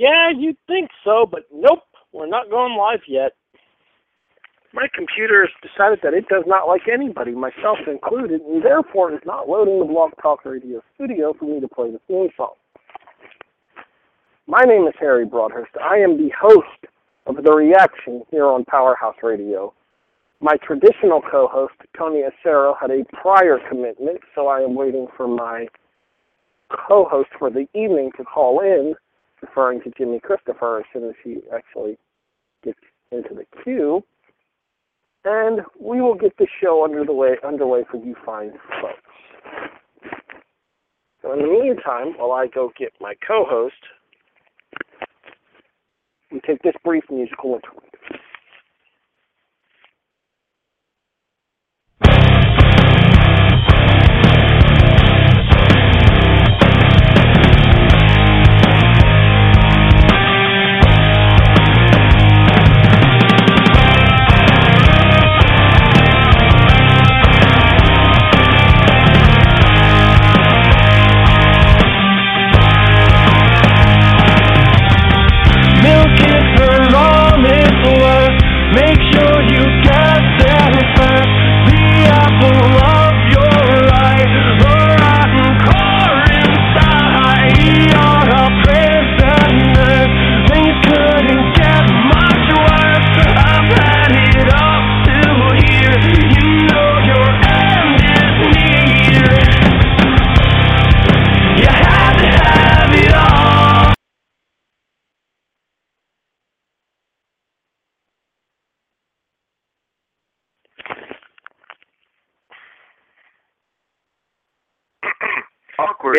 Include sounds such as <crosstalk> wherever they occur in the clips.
Yeah, you'd think so, but nope, we're not going live yet. My computer has decided that it does not like anybody, myself included, and therefore is not loading the Blog Talk Radio studio for me to play the theme song. My name is Harry Broadhurst. I am the host of The Reaction here on Powerhouse Radio. My traditional co-host, Tony Acero, had a prior commitment, so I am waiting for my co-host for the evening to call in, referring to Jimmy Christopher as soon as he actually gets into the queue. And we will get the show under the way underway for you fine folks. So in the meantime, while I go get my co-host, we take this brief musical interlude.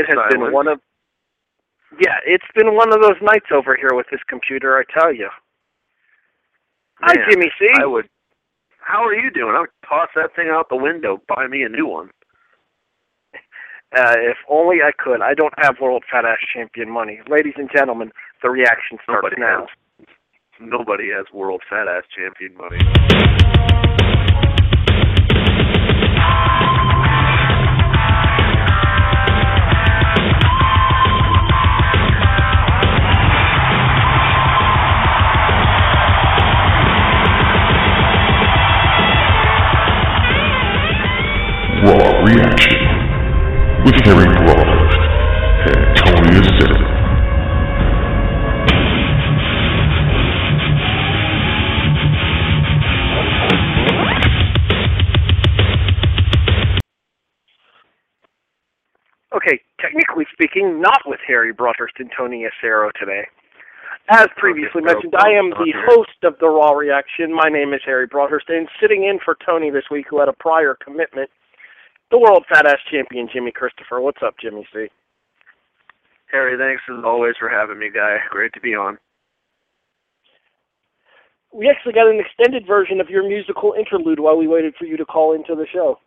It has been one of yeah, it's been one of those nights over here with this computer, I tell you. Hi, Jimmy C. I would. How are you doing? I would toss that thing out the window. Buy me a new one. <laughs> Uh, if only I could. I don't have World Fat Ass Champion money. Ladies and gentlemen, the reaction starts Nobody now. has. Nobody has world fat ass champion money. Reaction with Harry Broadhurst uh, and Tony Acero. Okay, technically speaking, not with Harry Broadhurst and Tony Acero today. As previously Okay, mentioned, I am the host of the Raw Reaction. My name is Harry Broadhurst, and sitting in for Tony this week, who had a prior commitment, the World Fat Ass Champion, Jimmy Christopher. What's up, Jimmy C? Harry, thanks as always for having me, guy. Great to be on. We actually got an extended version of your musical interlude while we waited for you to call into the show.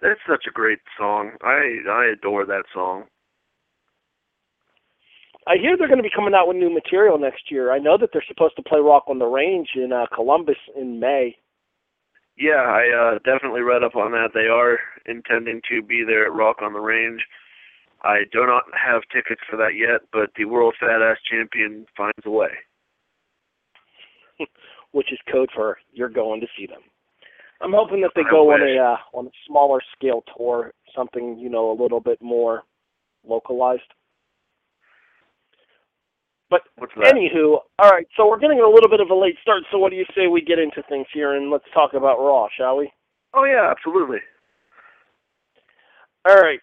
That's such a great song. I I adore that song. I hear they're going to be coming out with new material next year. I know that they're supposed to play Rock on the Range in uh, Columbus in May. Yeah, I uh, definitely read up on that. They are intending to be there at Rock on the Range. I do not have tickets for that yet, but the World Fat Ass Champion finds a way. <laughs> which is code for you're going to see them. I'm hoping that they I go on a uh, on a smaller scale tour, something you know a little bit more localized. But What's that? anywho, all right. So we're getting a little bit of a late start. So what do you say we get into things here and let's talk about Raw, shall we? Oh yeah, absolutely. All right.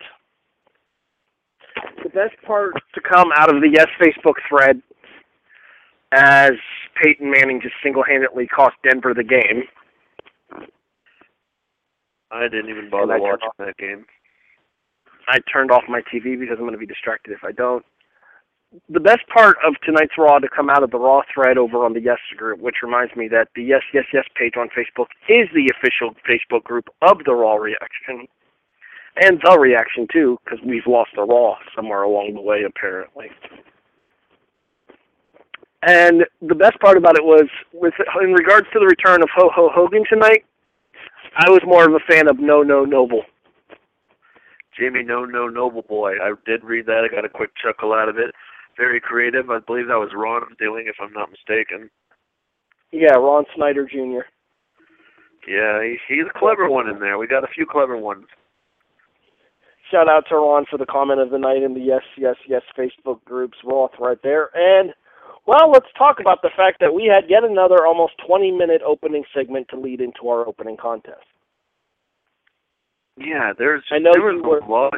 The best part to come out of the Yes Facebook thread, as Peyton Manning just single-handedly cost Denver the game. I didn't even bother watching off- that game. I turned off my TV because I'm going to be distracted if I don't. The best part of tonight's Raw to come out of the Raw thread over on the Yes group, which reminds me that the Yes Yes Yes page on Facebook is the official Facebook group of the Raw reaction, and the reaction too, because we've lost the Raw somewhere along the way apparently. And the best part about it was, with in regards to the return of Ho Ho Hogan tonight, I was more of a fan of No No Noble. Jamie No No Noble Boy. I did read that. I got a quick chuckle out of it. Very creative. I believe that was Ron doing, if I'm not mistaken. Yeah, Ron Snyder Jr. Yeah, he, he's a clever one in there. We got a few clever ones. Shout out to Ron for the comment of the night in the Yes, Yes, Yes Facebook groups. Roth right there. And, well, let's talk about the fact that we had yet another almost 20 minute opening segment to lead into our opening contest. Yeah, there's I know there was were- a lot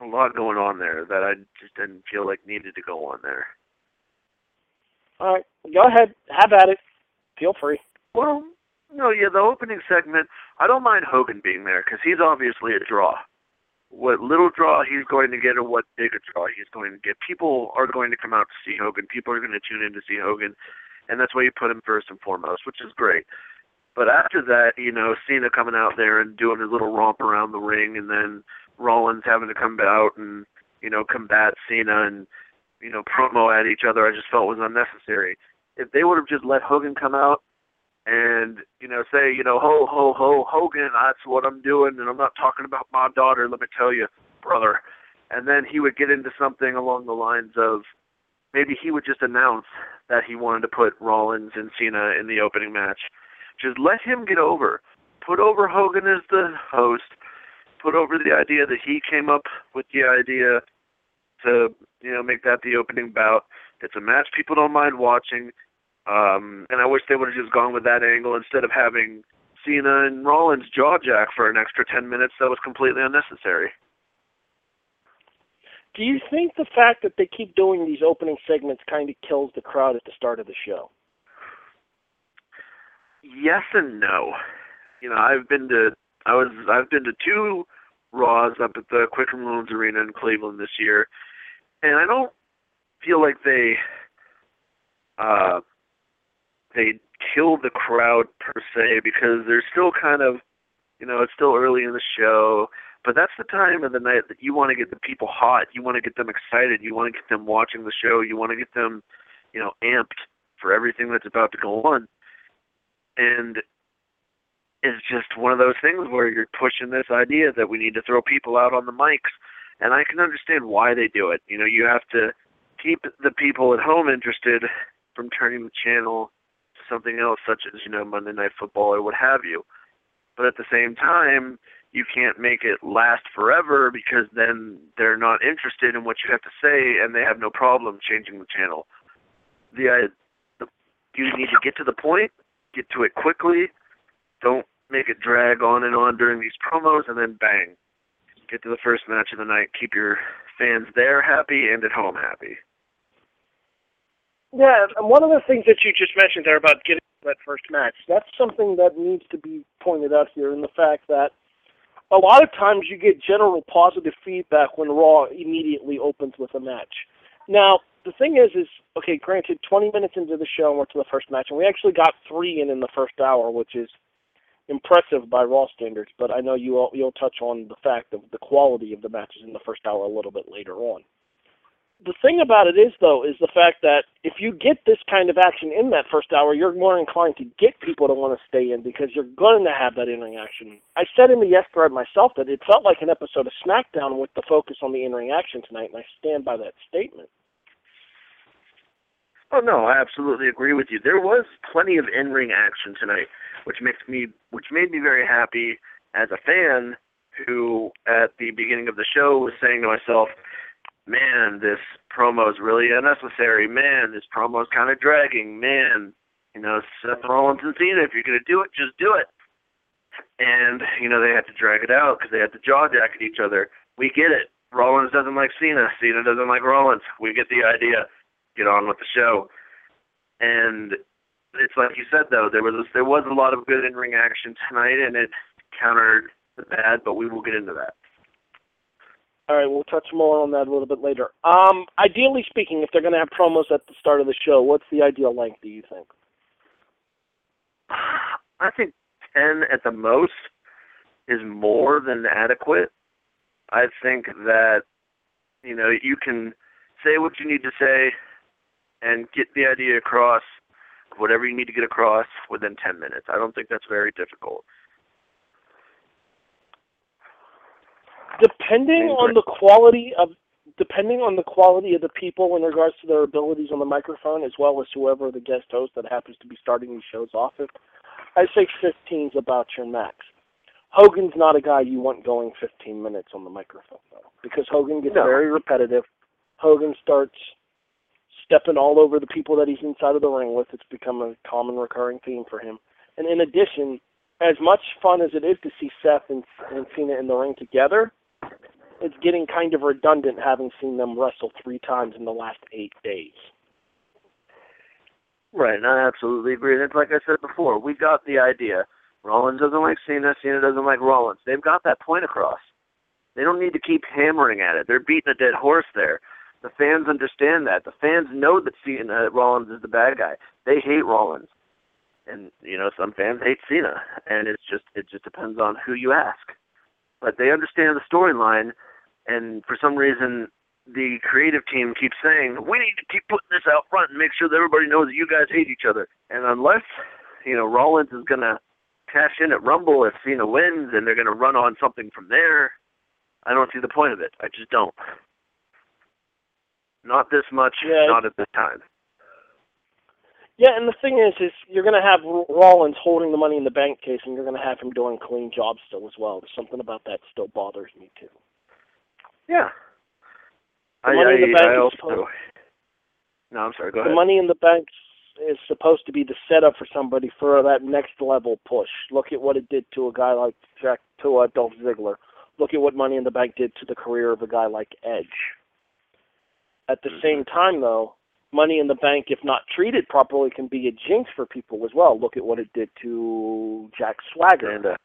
a lot going on there that I just didn't feel like needed to go on there. All right, go ahead. Have at it. Feel free. Well, no, yeah, the opening segment, I don't mind Hogan being there because he's obviously a draw. What little draw he's going to get, or what big a draw he's going to get. People are going to come out to see Hogan. People are going to tune in to see Hogan, and that's why you put him first and foremost, which is great. But after that, you know, Cena coming out there and doing his little romp around the ring, and then Rollins having to come out and you know combat Cena and you know promo at each other, I just felt was unnecessary. If they would have just let Hogan come out and you know say you know ho ho ho Hogan that's what I'm doing and I'm not talking about my daughter let me tell you brother. And then he would get into something along the lines of maybe he would just announce that he wanted to put Rollins and Cena in the opening match. Just let him get over. Put over Hogan as the host put over the idea that he came up with the idea to you know make that the opening bout it's a match people don't mind watching um, and I wish they would have just gone with that angle instead of having Cena and Rollins jaw jack for an extra 10 minutes. That was completely unnecessary. Do you think the fact that they keep doing these opening segments kind of kills the crowd at the start of the show? Yes and no. You know, I've been to I was I've been to two Raws up at the Quicken Loans Arena in Cleveland this year, and I don't feel like they uh they kill the crowd per se because they're still kind of you know it's still early in the show but that's the time of the night that you want to get the people hot you want to get them excited you want to get them watching the show you want to get them you know amped for everything that's about to go on. And it's just one of those things where you're pushing this idea that we need to throw people out on the mics and I can understand why they do it. You know you have to keep the people at home interested from turning the channel to something else such as you know Monday Night Football or what have you. But at the same time you can't make it last forever because then they're not interested in what you have to say and they have no problem changing the channel. The, uh, the you need to get to the point get to it quickly don't make it drag on and on during these promos and then bang get to the first match of the night keep your fans there happy and at home happy Yeah, and one of the things that you just mentioned there about getting that first match, that's something that needs to be pointed out here in the fact that a lot of times you get general positive feedback when Raw immediately opens with a match. Now, the thing is, is okay. Granted, 20 minutes into the show, we're to the first match, and we actually got three in in the first hour, which is impressive by Raw standards. But I know you all, you'll touch on the fact of the quality of the matches in the first hour a little bit later on the thing about it is though is the fact that if you get this kind of action in that first hour, you're more inclined to get people to want to stay in because you're going to have that in-ring action. I said in the yes thread myself that it felt like an episode of SmackDown with the focus on the in-ring action tonight, and I stand by that statement. Oh no, I absolutely agree with you. There was plenty of in-ring action tonight, which makes me which made me very happy as a fan who at the beginning of the show was saying to myself, man, this promo is really unnecessary. Man, this promo is kind of dragging. Man, you know, Seth Rollins and Cena, if you're to do it, just do it. And, you know, they had to drag it out because they had to jaw jack at each other. We get it. Rollins doesn't like Cena. Cena doesn't like Rollins. We get the idea. Get on with the show. And it's like you said, though, there was there was a lot of good in-ring action tonight, and it countered the bad, but we will get into that. All right, we'll touch more on that a little bit later. Um, ideally speaking, if they're going to have promos at the start of the show, what's the ideal length? Do you think? I think ten at the most is more than adequate. I think that you know you can say what you need to say and get the idea across, whatever you need to get across within ten minutes. I don't think that's very difficult. Depending on the quality of depending on the quality of the people in regards to their abilities on the microphone, as well as whoever the guest host that happens to be starting these shows off with, I say 15 is about your max. Hogan's not a guy you want going 15 minutes on the microphone though, because Hogan gets No. very repetitive. Hogan starts stepping all over the people that he's inside of the ring with. It's become a common recurring theme for him. And in addition, as much fun as it is to see Seth and, and Cena in the ring together, it's getting kind of redundant having seen them wrestle three times in the last eight days. Right, I absolutely agree. And it's like I said before, we got the idea. Rollins doesn't like Cena, Cena doesn't like Rollins. They've got that point across. They don't need to keep hammering at it. They're beating a dead horse there. The fans understand that. The fans know that Cena Rollins is the bad guy. They hate Rollins. And you know, some fans hate Cena. And it's just it just depends on who you ask. But they understand the storyline and for some reason the creative team keeps saying, We need to keep putting this out front and make sure that everybody knows that you guys hate each other. And unless, you know, Rollins is gonna cash in at Rumble if Cena wins and they're gonna run on something from there, I don't see the point of it. I just don't. Not this much, Yeah. not at this time. Yeah, and the thing is, is you're going to have Rollins holding the Money in the Bank case, and you're going to have him doing clean jobs still as well. There's something about that still bothers me too. Yeah. The I, Money in the I, Bank I is also supposed- No, I'm sorry, go The ahead. Money in the Bank is supposed to be the setup for somebody for that next level push. Look at what it did to a guy like Jack to uh, Dolph Ziggler. Look at what Money in the Bank did to the career of a guy like Edge. At the Mhm. same time, though, Money in the Bank, if not treated properly, can be a jinx for people as well. Look at what it did to Jack Swagger. and uh,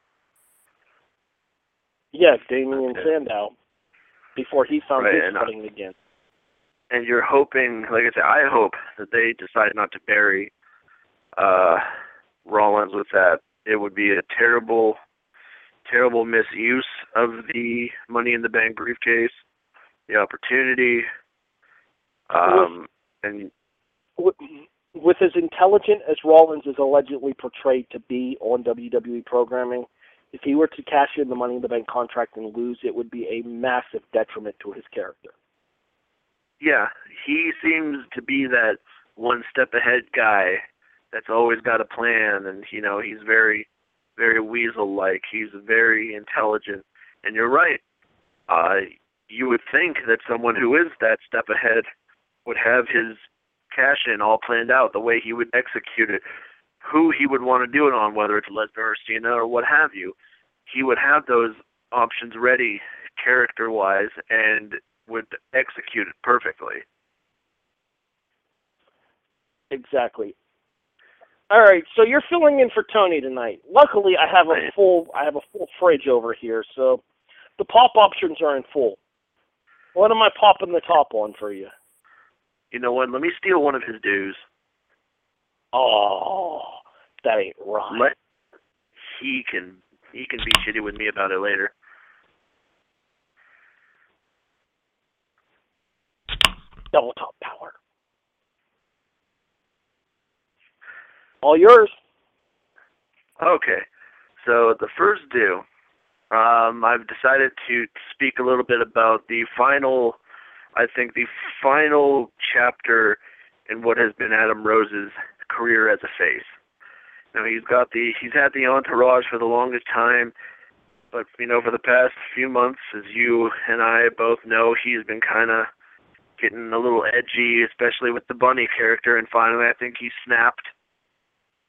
Yeah, Damien Okay. Sandow. Before he found Right, his footing again. and you're hoping, like I said, I hope that they decide not to bury uh, Rollins with that. It would be a terrible, terrible misuse of the Money in the Bank briefcase, the opportunity, um, and with, with as intelligent as Rollins is allegedly portrayed to be on WWE programming, if he were to cash in the Money in the Bank contract and lose, it would be a massive detriment to his character. yeah, he seems to be that one step ahead guy that's always got a plan, and you know he's very, very weasel-like. He's very intelligent, and you're right. Uh, you would think that someone who is that step ahead would have his cash in all planned out, the way he would execute it, who he would want to do it on, whether it's Lesnar or Cena or what have you. He would have those options ready character-wise and would execute it perfectly. Exactly. All right, so you're filling in for Tony tonight. Luckily, I have a full I have a full fridge over here, so the pop options are in full. What am I popping the top on for you? You know what? Let me steal one of his dues. Oh, that ain't right. Let he can he can be shitty with me about it later. Double top power. All yours. Okay. So the first due, um, I've decided to speak a little bit about the final, I think the final chapter in what has been Adam Rose's career as a face. Now he's got the he's had the entourage for the longest time, but you know for the past few months, as you and I both know, he's been kind of getting a little edgy, especially with the bunny character, and finally I think he snapped.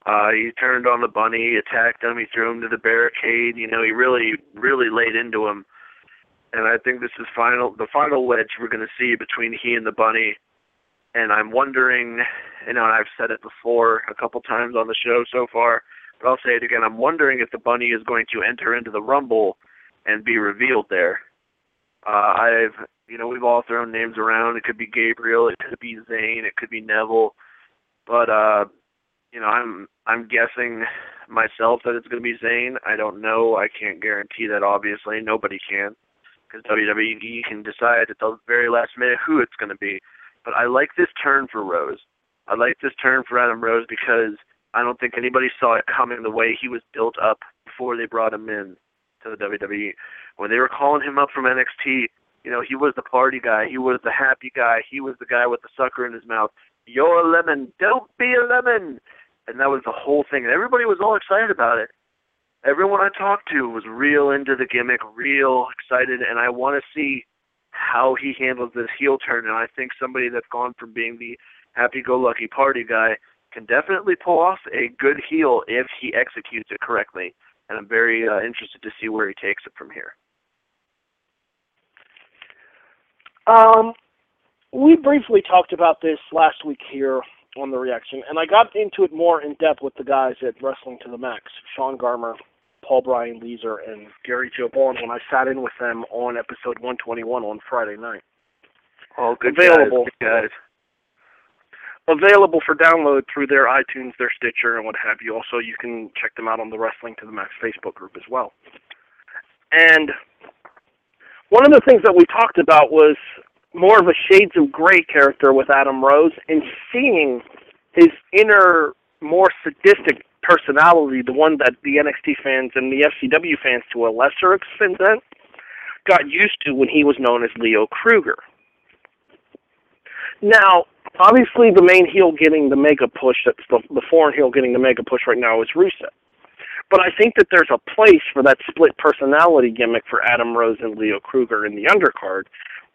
Uh, he turned on the bunny, attacked him, he threw him to the barricade. You know, he really, really laid into him. And I think this is final, the final wedge we're going to see between he and the bunny. And I'm wondering, you know, and I've said it before a couple times on the show so far, but I'll say it again. I'm wondering if the bunny is going to enter into the rumble and be revealed there. Uh, I've, you know, we've all thrown names around. It could be Gabriel, it could be Zayn, it could be Neville, but uh, you know, I'm I'm guessing myself that it's going to be Zayn. I don't know. I can't guarantee that. Obviously, nobody can, because WWE can decide at the very last minute who it's going to be. But I like this turn for Rose. I like this turn for Adam Rose because I don't think anybody saw it coming the way he was built up before they brought him in to the WWE. When they were calling him up from NXT, You know, he was the party guy. He was the happy guy. He was the guy with the sucker in his mouth. You're a lemon. Don't be a lemon. And that was the whole thing. And everybody was all excited about it. Everyone I talked to was real into the gimmick, real excited, and I want to see how he handles this heel turn. And I think somebody that's gone from being the happy-go-lucky party guy can definitely pull off a good heel if he executes it correctly. And I'm very uh, interested to see where he takes it from here. Um, we briefly talked about this last week here on the reaction, and I got into it more in depth with the guys at Wrestling to the Max, Sean Garmer, Paul Brian Leeser, and Gary Joe Bond when I sat in with them on episode 121 on Friday night. All good Available. guys. Good guys. Available for download through their iTunes, their Stitcher, and what have you. Also, you can check them out on the Wrestling to the Max Facebook group as well. And one of the things that we talked about was more of a shades of gray character with Adam Rose and seeing his inner, more sadistic personality, the one that the NXT fans and the FCW fans to a lesser extent got used to when he was known as Leo Kruger. Now, obviously, the main heel getting the mega push, that's the, the foreign heel getting the mega push right now is Rusev. But I think that there's a place for that split personality gimmick for Adam Rose and Leo Kruger in the undercard,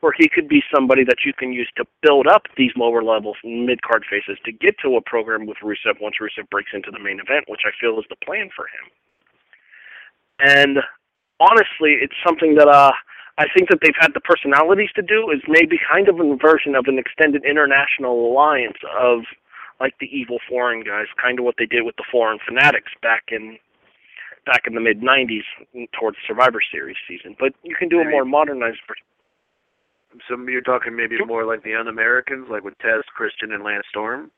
where he could be somebody that you can use to build up these lower levels mid card faces to get to a program with Rusev once Rusev breaks into the main event, which I feel is the plan for him. And honestly, it's something that uh I think that they've had the personalities to do is maybe kind of a version of an extended international alliance of like the evil foreign guys, kind of what they did with the foreign fanatics back in back in the mid '90s towards Survivor Series season. But you can do a more modernized version. So you're talking maybe more like the Un-Americans, like with Test, Christian, and Lance Storm.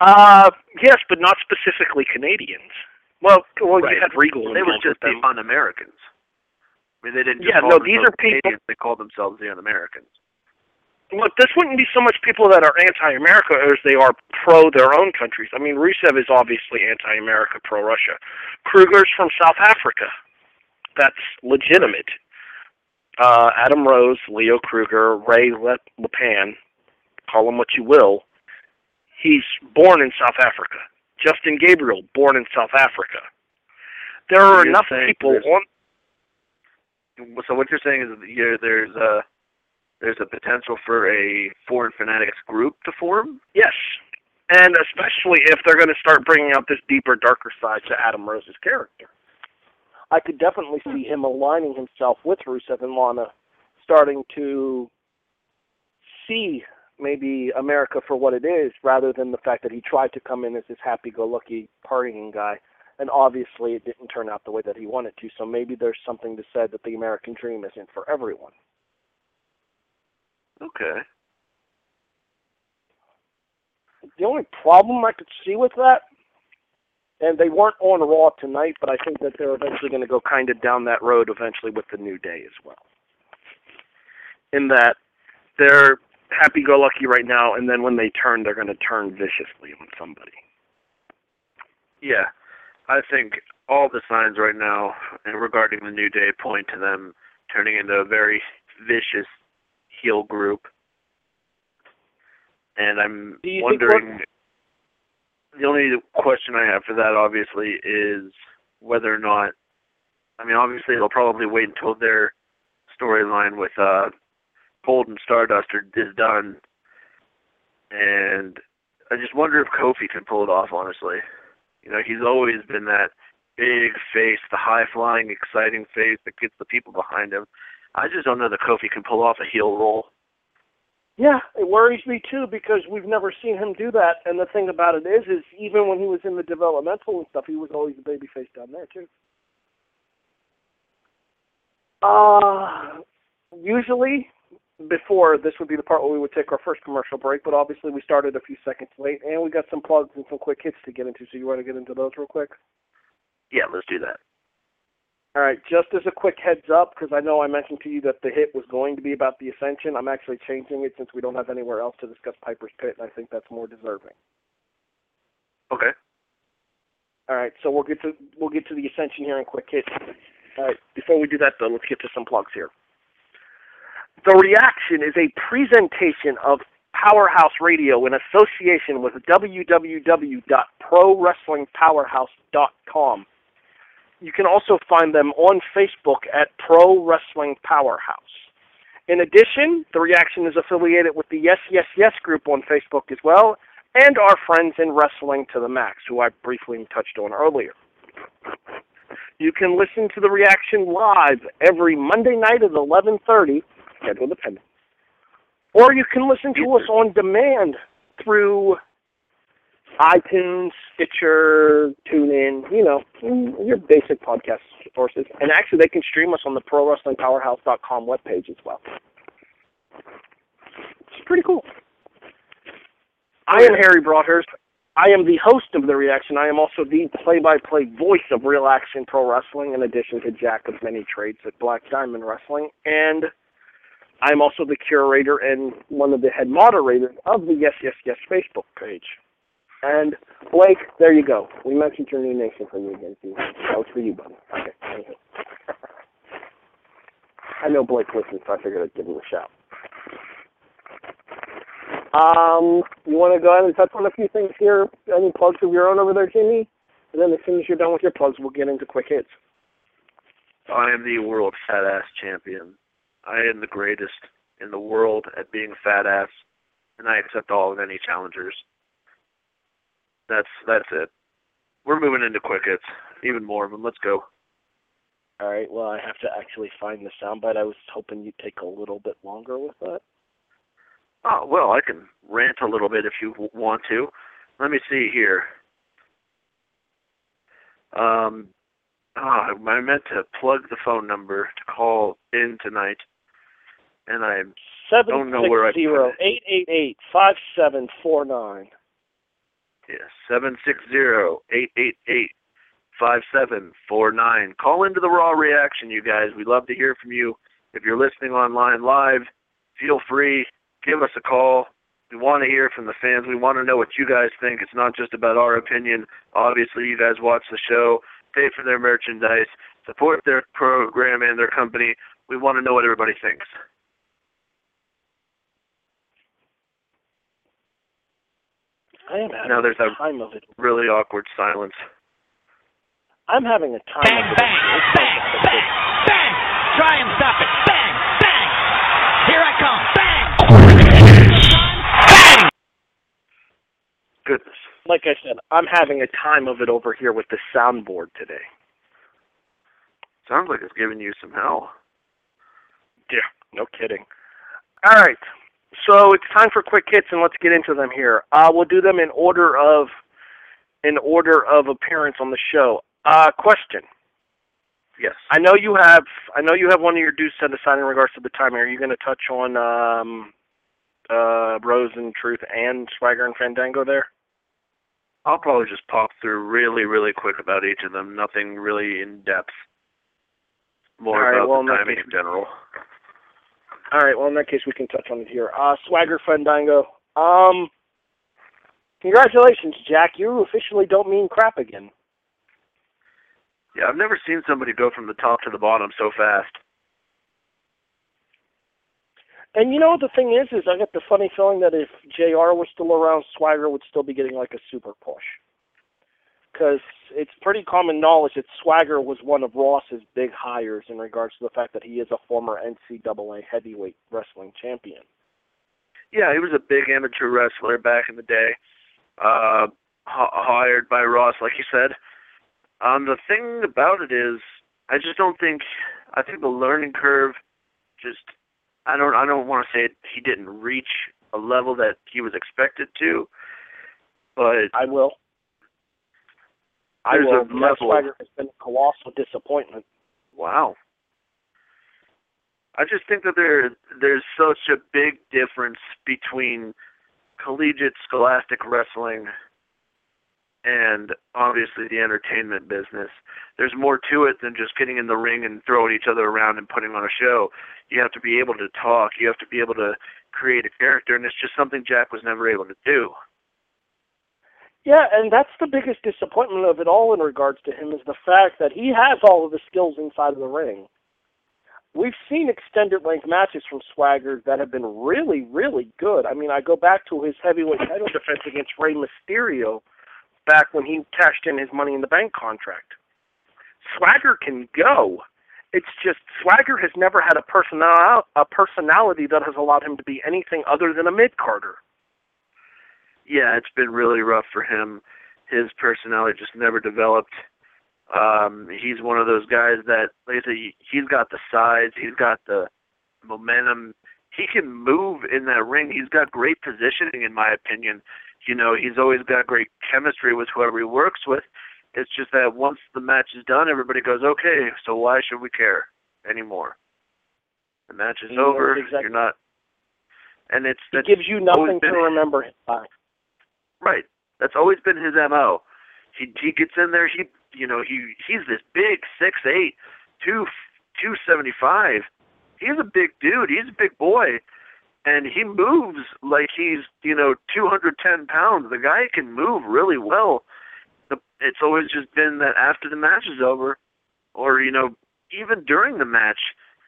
Uh, yes, but not specifically Canadians. Well, well, Right. you had Regal They were just the. Un-Americans. I mean, they didn't Yeah, call no, these are people- Canadians. They call themselves the Un-Americans. Look, this wouldn't be so much people that are anti-America as they are pro their own countries. I mean, Rusev is obviously anti-America, pro-Russia. Kruger's from South Africa. That's legitimate. Uh, Adam Rose, Leo Kruger, Ray Le- Leppan, call him what you will. He's born in South Africa. Justin Gabriel, born in South Africa. There So are enough people on So what you're saying is that you're, there's a there's a potential for a foreign fanatics group to form. Yes. And especially if they're going to start bringing out this deeper, darker side to Adam Rose's character. I could definitely see him aligning himself with Rusev and Lana, starting to see maybe America for what it is, rather than the fact that he tried to come in as this happy-go-lucky partying guy. And obviously, it didn't turn out the way that he wanted to. So maybe there's something to say that the American dream isn't for everyone. Okay. The only problem I could see with that, and they weren't on Raw tonight, but I think that they're eventually going to go kind of down that road eventually with the New Day as well. In that they're happy-go-lucky right now, and then when they turn, they're going to turn viciously on somebody. Yeah, I think all the signs right now and regarding the New Day point to them turning into a very vicious heel group. And I'm wondering. The only question I have for that, obviously, is whether or not. I mean, obviously, they'll probably wait until their storyline with uh, Cold and Stardust is done. And I just wonder if Kofi can pull it off, honestly. You know, he's always been that big face, the high flying, exciting face that gets the people behind him. I just don't know that Kofi can pull off a heel role. Yeah, it worries me too because we've never seen him do that. And the thing about it is, is even when he was in the developmental and stuff, he was always a baby face down there too. Uh usually before this would be the part where we would take our first commercial break, but obviously we started a few seconds late and we got some plugs and some quick hits to get into. So you want to get into those real quick? Yeah, let's do that. All right, just as a quick heads up, because I know I mentioned to you that the hit was going to be about the Ascension, I'm actually changing it since we don't have anywhere else to discuss Piper's Pit, and I think that's more deserving. Okay. All right, so we'll get to we'll get to the Ascension here in quick hit. All right, before we do that though, let's get to some plugs here. The Reaction is a presentation of Powerhouse Radio in association with www.prowrestlingpowerhouse.com. You can also find them on Facebook at Pro Wrestling Powerhouse. In addition, The Reaction is affiliated with the Yes Yes Yes group on Facebook as well, and our friends in Wrestling to the Max, who I briefly touched on earlier. You can listen to The Reaction live every Monday night at 11:30, schedule dependent. Or you can listen to us on demand through iTunes, Stitcher, TuneIn, you know, your basic podcast sources. And actually, they can stream us on the ProWrestlingPowerhouse.com webpage as well. It's pretty cool. I am Harry Broadhurst. I am the host of The Reaction. I am also the play-by-play voice of Real Action Pro Wrestling, in addition to Jack of many trades at Black Diamond Wrestling. And I'm also the curator and one of the head moderators of the Yes Yes Yes Facebook page. And Blake, there you go. We mentioned your new nation for you again. Too. That was for you, buddy. Okay. I know Blake listens, so I figured I'd give him a shout. Um, you want to go ahead and touch on a few things here? Any plugs of your own over there, Jimmy? And then as soon as you're done with your plugs, we'll get into quick hits. I am the world fat ass champion. I am the greatest in the world at being fat ass, and I accept all of any challengers. That's that's it. We're moving into quick hits, even more of them. Let's go. All right. Well, I have to actually find the soundbite. I was hoping you'd take a little bit longer with that. Oh well, I can rant a little bit if you want to. Let me see here. Um, oh, I meant to plug the phone number to call in tonight, and I don't know where I put it. eight eight eight five seven four nine. Yeah, seven six zero eight eight eight five seven four nine. Call into the Raw Reaction, you guys. We'd love to hear from you. If you're listening online live, feel free. Give us a call. We want to hear from the fans. We want to know what you guys think. It's not just about our opinion. Obviously, you guys watch the show, pay for their merchandise, support their program and their company. We want to know what everybody thinks. I am having Now there's a a time of it. really awkward silence. I'm having a time Bang, of it. bang, bang, bang, bang. Try and stop it. Bang, bang. Here I come. Bang, Quick bang. Goodness. Like I said, I'm having a time of it over here with the soundboard today. Sounds like it's giving you some hell. Yeah, no kidding. All right, so it's time for quick hits, and let's get into them here. Uh, we'll do them in order of in order of appearance on the show. Uh, question: Yes. I know you have I know you have one of your dues set aside in regards to the timing. Are you going to touch on um, uh, Rose and Truth and Swagger and Fandango there? I'll probably just pop through really, really quick about each of them. Nothing really in depth. More right, about well, the timing case- in general. All right. Well, in that case, we can touch on it here. Uh, Swagger Fandango. Um, congratulations, Jack. You officially don't mean crap again. Yeah, I've never seen somebody go from the top to the bottom so fast. And you know what the thing is? Is I got the funny feeling that if Jr. was still around, Swagger would still be getting like a super push. Because it's pretty common knowledge that Swagger was one of Ross's big hires in regards to the fact that he is a former NCAA heavyweight wrestling champion. Yeah, he was a big amateur wrestler back in the day. Uh, hired by Ross, like you said. Um, the thing about it is, I just don't think. I think the learning curve, just, I don't, I don't want to say it, he didn't reach a level that he was expected to, but I will. I There's will. a Matt level- Swagger has been a colossal disappointment. Wow. I just think that there there's such a big difference between collegiate scholastic wrestling and obviously the entertainment business. There's more to it than just getting in the ring and throwing each other around and putting on a show. You have to be able to talk, you have to be able to create a character and it's just something Jack was never able to do. Yeah, and that's the biggest disappointment of it all in regards to him is the fact that he has all of the skills inside of the ring. we've seen extended length matches from Swagger that have been really, really good. I mean, I go back to his heavyweight title defense against Rey Mysterio back when he cashed in his Money in the Bank contract. Swagger can go. It's just Swagger has never had a personal a personality that has allowed him to be anything other than a mid carder. Yeah, it's been really rough for him. His personality just never developed. Um, he's one of those guys that, like I said, he's got the size, he's got the momentum. He can move in that ring. He's got great positioning, in my opinion. You know, he's always got great chemistry with whoever he works with. It's just that once the match is done, everybody goes, okay, so why should we care anymore? The match is over. exactly. You're not. And it's He gives you nothing to been- remember him by. Right. That's always been his mo. He he gets in there. He you know he he's this big six eight two two seventy five. He's a big dude. He's a big boy, and he moves like he's you know two hundred ten pounds. The guy can move really well. It's always just been that after the match is over, or you know even during the match,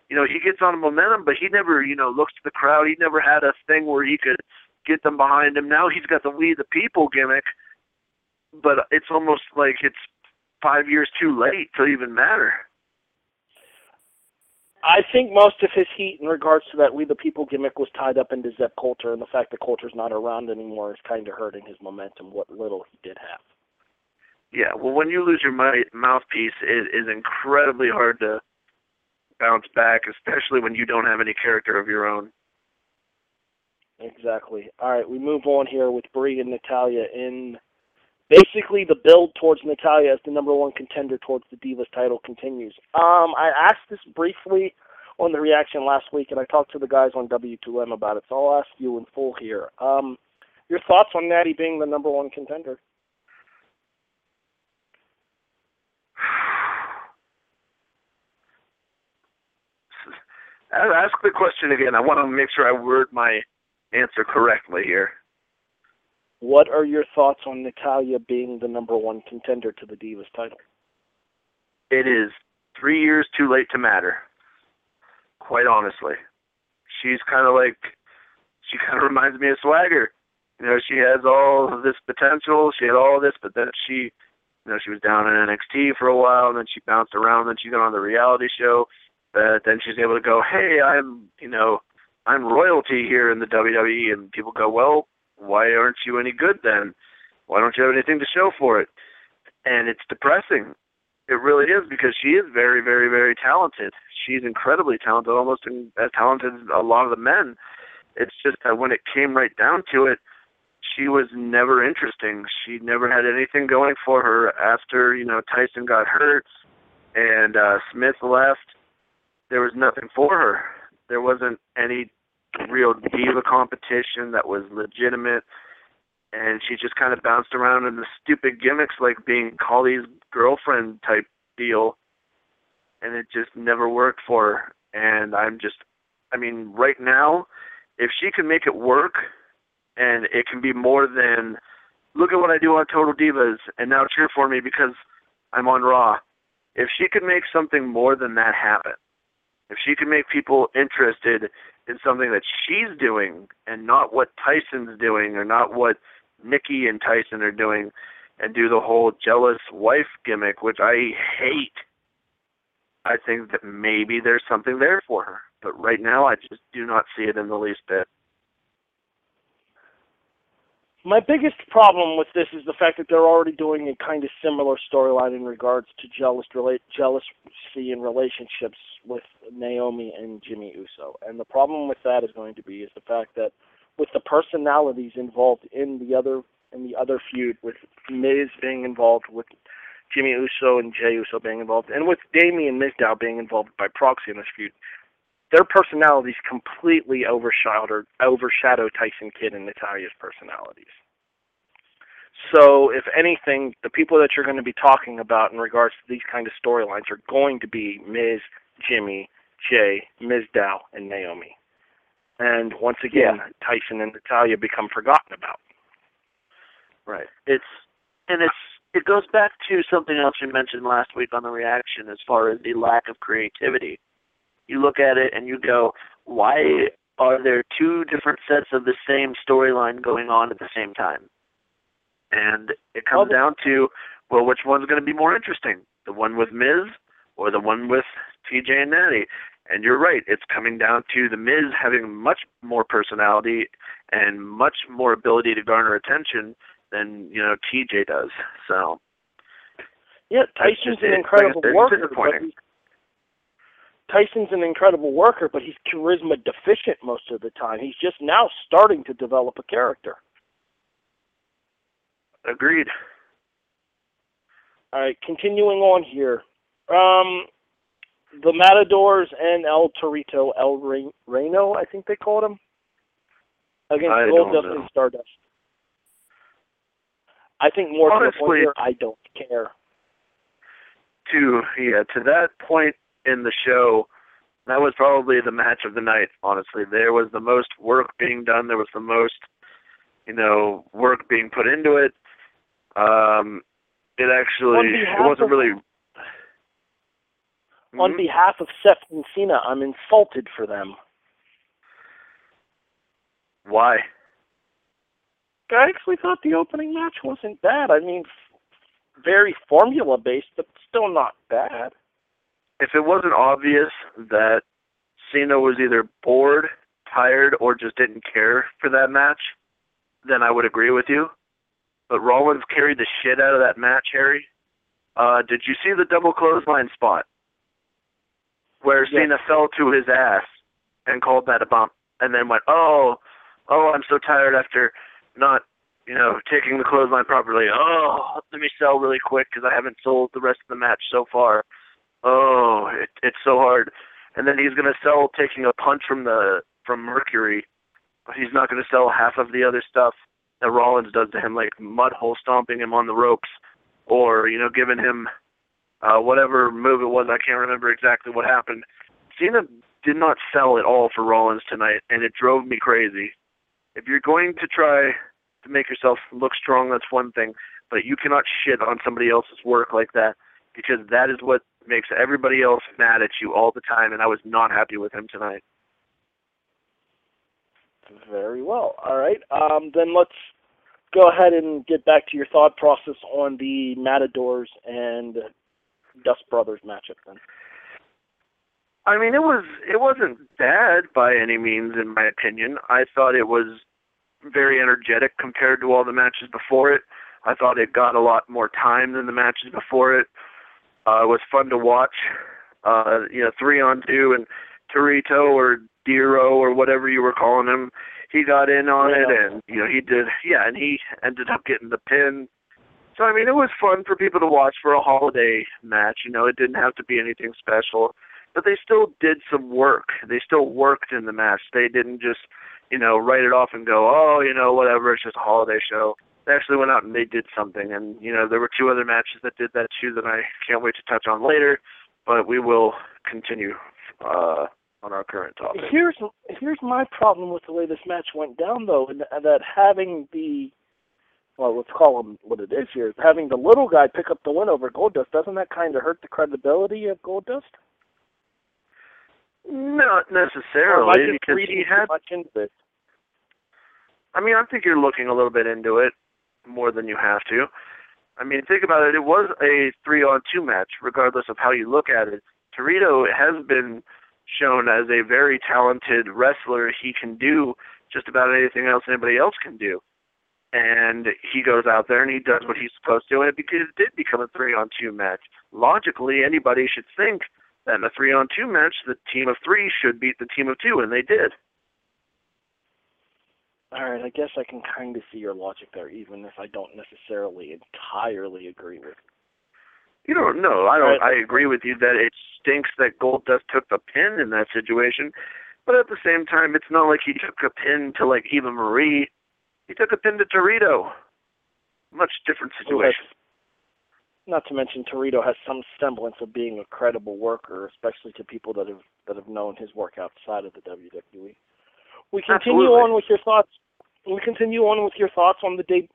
you know he gets on momentum, but he never you know looks to the crowd. He never had a thing where he could get them behind him. Now he's got the we the people gimmick, but it's almost like it's five years too late to even matter. I think most of his heat in regards to that We the People gimmick was tied up into Zeb Coulter, and the fact that Coulter's not around anymore is kind of hurting his momentum, what little he did have. Yeah, well, when you lose your mouthpiece, it is incredibly hard to bounce back, especially when you don't have any character of your own. Exactly. All right, we move on here with Brie and Natalya in basically the build towards Natalya as the number one contender towards the Divas title continues. Um, I asked this briefly on the reaction last week, and I talked to the guys on W2M about it, so I'll ask you in full here. Um, your thoughts on Natty being the number one contender? <sighs> Ask the question again. I want to make sure I word my answer correctly here. What are your thoughts on Natalya being the number one contender to the Divas title? It is three years too late to matter. Quite honestly, she's kind of like she kind of <laughs> reminds me of Swagger. You know, she has all of this potential. She had all of this, but then she, you know, she was down in NXT for a while, and then she bounced around. And then she got on the reality show. But then she's able to go, hey, I'm, you know, I'm royalty here in the WWE, and people go, well, why aren't you any good then? Why don't you have anything to show for it? And it's depressing. It really is because she is very, very, very talented. She's incredibly talented, almost as talented as a lot of the men. It's just that when it came right down to it, she was never interesting. She never had anything going for her after, you know, Tyson got hurt and uh Smith left. There was nothing for her. There wasn't any real diva competition that was legitimate and she just kind of bounced around in the stupid gimmicks like being Khali's girlfriend type deal and it just never worked for her and I'm just I mean right now if she can make it work and it can be more than look at what I do on Total Divas and now cheer for me because I'm on Raw. If she could make something more than that happen, if she can make people interested in something that she's doing and not what Tyson's doing or not what Nikki and Tyson are doing and do the whole jealous wife gimmick, which I hate. I think that maybe there's something there for her. But right now I just do not see it in the least bit. My biggest problem with this is the fact that they're already doing a kind of similar storyline in regards to jealous relate jealousy in relationships with Naomi and Jimmy Uso. And the problem with that is going to be is the fact that with the personalities involved in the other in the other feud, with Miz being involved, with Jimmy Uso and Jey Uso being involved, and with Damien Mizdow being involved by proxy in this feud, their personalities completely overshadow overshadow Tyson Kidd and Natalya's personalities. So, if anything, the people that you're going to be talking about in regards to these kind of storylines are going to be Miz, Jimmy, Jey, Ms. Mizdow, and Naomi. And once again, Tyson and Natalya become forgotten about. Right. It's and it's it goes back to something else you mentioned last week on the reaction as far as the lack of creativity. You look at it and you go, why are there two different sets of the same storyline going on at the same time? And it comes Well, down to, well, which one's going to be more interesting? The one with Miz or the one with TJ and Natty? And you're right, it's coming down to the Miz having much more personality and much more ability to garner attention than, you know, TJ does. So Yeah, Tyson's just an incredible Like I said, it's worker. But he's, Tyson's an incredible worker, but he's charisma deficient most of the time. He's just now starting to develop a character. agreed. All right, continuing on here. Um, the Matadors and El Torito, El Re- Reno, I think they called him, against I Gold don't Dust know. and Stardust. I think more to the point Honestly- here, I don't care. to yeah to that point in the show that was probably the match of the night honestly there was the most work being done there was the most you know work being put into it um it actually it wasn't of- really On Mhm. behalf of Seth and Cena, I'm insulted for them. why I actually thought the opening match wasn't bad. I mean, very formula based, but still not bad. If it wasn't obvious that Cena was either bored, tired, or just didn't care for that match, then I would agree with you. But Rollins carried the shit out of that match, Harry. Uh, did you see the double clothesline spot where Yes. Cena fell to his ass and called that a bump, and then went, "Oh, oh, I'm so tired after not, you know, taking the clothesline properly. Oh, let me sell really quick because I haven't sold the rest of the match so far. Oh, it, it's so hard." And then he's gonna sell taking a punch from the from Mercury, but he's not gonna sell half of the other stuff that Rollins does to him, like mud hole stomping him on the ropes, or you know, giving him uh, whatever move it was. I can't remember exactly what happened. Cena did not sell at all for Rollins tonight, and it drove me crazy. If you're going to try to make yourself look strong, that's one thing, but you cannot shit on somebody else's work like that because that is what makes everybody else mad at you all the time, and I was not happy with him tonight. Very well. All right. Um, then let's go ahead and get back to your thought process on the Matadors and Dust Brothers matchup. Then. I mean, it was it wasn't bad by any means, in my opinion. I thought it was very energetic compared to all the matches before it. I thought it got a lot more time than the matches before it. Uh, it was fun to watch. Uh, you know, three on two and Torito or Dero or whatever you were calling him, he got in on it, and you know he did. Yeah, and he ended up getting the pin. So I mean, it was fun for people to watch for a holiday match. You know, it didn't have to be anything special but they still did some work. They still worked in the match. They didn't just, you know, write it off and go, oh, you know, whatever, it's just a holiday show. They actually went out and they did something. And, you know, there were two other matches that did that too that I can't wait to touch on later, but we will continue uh, on our current topic. Here's here's my problem with the way this match went down, though, and that having the well, let's call him what it is here, having the little guy pick up the win over Goldust, doesn't that kind of hurt the credibility of Goldust? Not necessarily, because he had much into this? I mean, I think you're looking a little bit into it more than you have to. I mean, think about it. It was a three-on-two match, regardless of how you look at it. Torito has been shown as a very talented wrestler. He can do just about anything else anybody else can do. And he goes out there and he does what he's supposed to, and it, it did become a three-on-two match. Logically, anybody should think that in a three-on-two match, the team of three should beat the team of two, and they did. All right, I guess I can kind of see your logic there, even if I don't necessarily entirely agree with. it. You don't know. I don't. Right. I agree with you that it stinks that Goldust took the pin in that situation, but at the same time, it's not like he took a pin to like Eva Marie. He took a pin to Torito. Much different situation. Not to mention, Torito has some semblance of being a credible worker, especially to people that have that have known his work outside of the WWE. We continue Absolutely. on with your thoughts. We continue on with your thoughts on the de-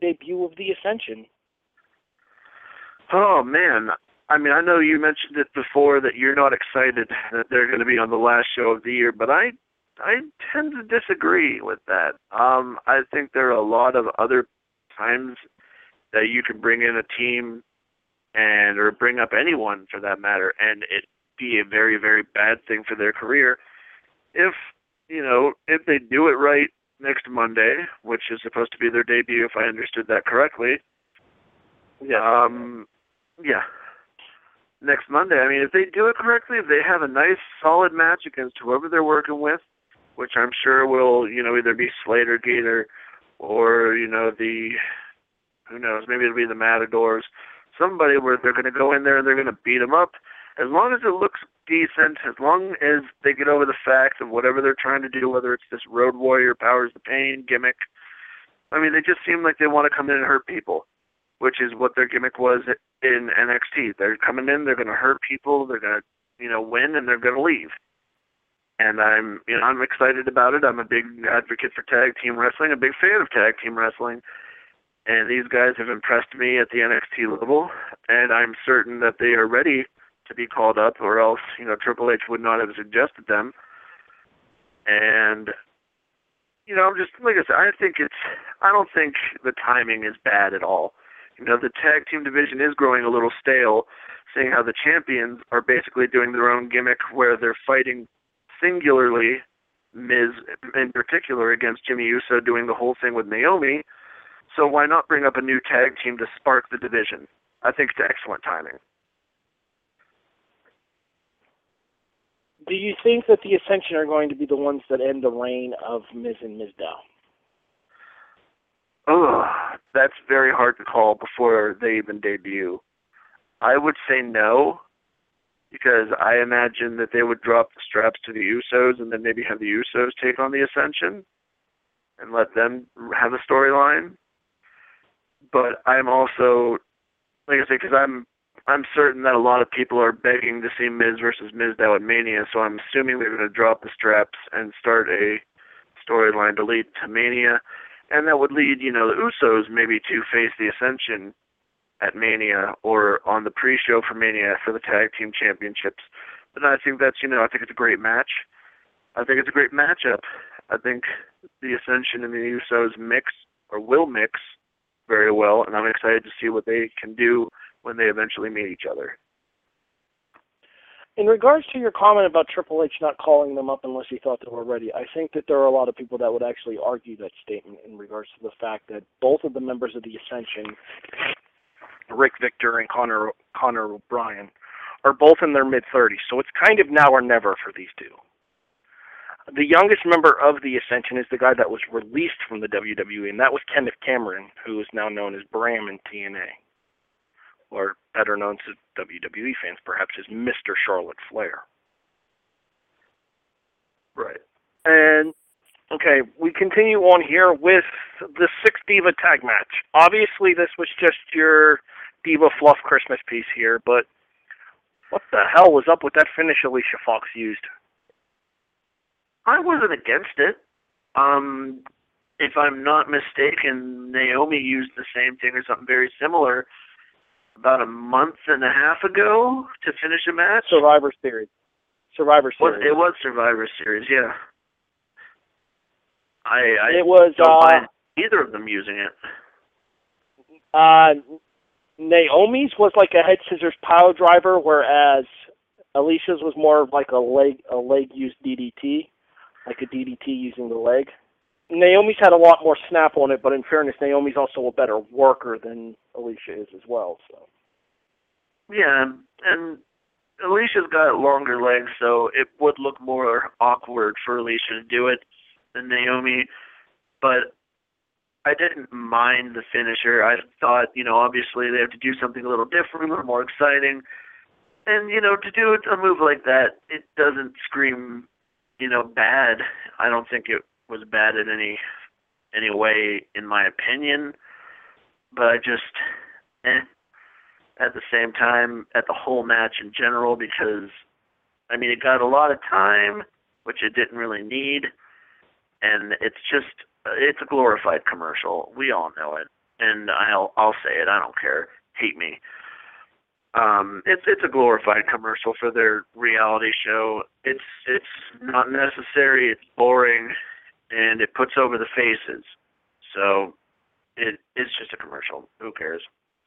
debut of the Ascension. Oh man, I mean, I know you mentioned it before that you're not excited that they're going to be on the last show of the year, but I I tend to disagree with that. Um, I think there are a lot of other times that you can bring in a team and or bring up anyone for that matter, and it be a very very bad thing for their career if you know if they do it right next Monday, which is supposed to be their debut, if I understood that correctly. Yeah. Um, yeah. Next Monday. I mean, if they do it correctly, if they have a nice, solid match against whoever they're working with, which I'm sure will, you know, either be Slater Gator or, you know, the, who knows, maybe it'll be the Matadors, somebody where they're going to go in there and they're going to beat them up. As long as it looks decent, as long as they get over the fact of whatever they're trying to do, whether it's this Road Warrior Powers the Pain gimmick. I mean, they just seem like they want to come in and hurt people, which is what their gimmick was in NXT. They're coming in, they're going to hurt people, they're going to, you know, win, and they're going to leave. And I'm, you know, I'm excited about it. I'm a big advocate for tag team wrestling, a big fan of tag team wrestling. And these guys have impressed me at the NXT level, and I'm certain that they are ready to be called up, or else you know Triple H would not have suggested them. And you know, I'm just like I said, I think it's. I don't think the timing is bad at all. You know, the tag team division is growing a little stale, seeing how the champions are basically doing their own gimmick where they're fighting singularly, Miz in particular against Jimmy Uso, doing the whole thing with Naomi. So why not bring up a new tag team to spark the division? I think it's excellent timing. Do you think that the Ascension are going to be the ones that end the reign of Miz and Mizdow? Oh, that's very hard to call before they even debut. I would say no, because I imagine that they would drop the straps to the Usos and then maybe have the Usos take on the Ascension and let them have a storyline. But I'm also, like I say, because I'm I'm certain that a lot of people are begging to see Miz versus Mizdow at Mania, so I'm assuming they're going to drop the straps and start a storyline to lead to Mania, and that would lead, you know, the Usos maybe to face the Ascension at Mania or on the pre-show for Mania for the tag team championships. But I think that's, you know, I think it's a great match. I think it's a great matchup. I think the Ascension and the Usos mix or will mix very well, and I'm excited to see what they can do when they eventually meet each other. In regards to your comment about Triple H not calling them up unless he thought they were ready, I think that there are a lot of people that would actually argue that statement in regards to the fact that both of the members of the Ascension, Rick Victor and Connor Connor O'Brien, are both in their mid 30s. So it's kind of now or never for these two. The youngest member of the Ascension is the guy that was released from the WWE, and that was Kenneth Cameron, who is now known as Bram in TNA or better known to WWE fans perhaps as Mr. Charlotte Flair. Right. And okay, we continue on here with the Six Diva tag match. Obviously, this was just your Diva Fluff Christmas piece here, but what the hell was up with that finish Alicia Fox used? I wasn't against it. Um, if I'm not mistaken, Naomi used the same thing or something very similar about a month and a half ago to finish a match. Survivor Series. Survivor Series. Well, it was Survivor Series, yeah. I, I it was don't uh, mind either of them using it. Uh, Naomi's was like a head scissors power driver, whereas Alicia's was more of like a leg a leg used DDT, like a DDT using the leg. Naomi's had a lot more snap on it, but in fairness, Naomi's also a better worker than Alicia is as well. So. Yeah, and Alicia's got longer legs, so it would look more awkward for Alicia to do it than Naomi. But I didn't mind the finisher. I thought, you know, obviously they have to do something a little different, a little more exciting. And, you know, to do a move like that, it doesn't scream, you know, bad. I don't think it was bad in any any way, in my opinion. But I just, eh, at the same time, at the whole match in general, because I mean, it got a lot of time, which it didn't really need, and it's just, it's a glorified commercial. We all know it, and I'll I'll say it. I don't care. Hate me. Um, it's it's a glorified commercial for their reality show. It's it's not necessary. It's boring, and it puts over the faces. So it it's just a commercial. Who cares?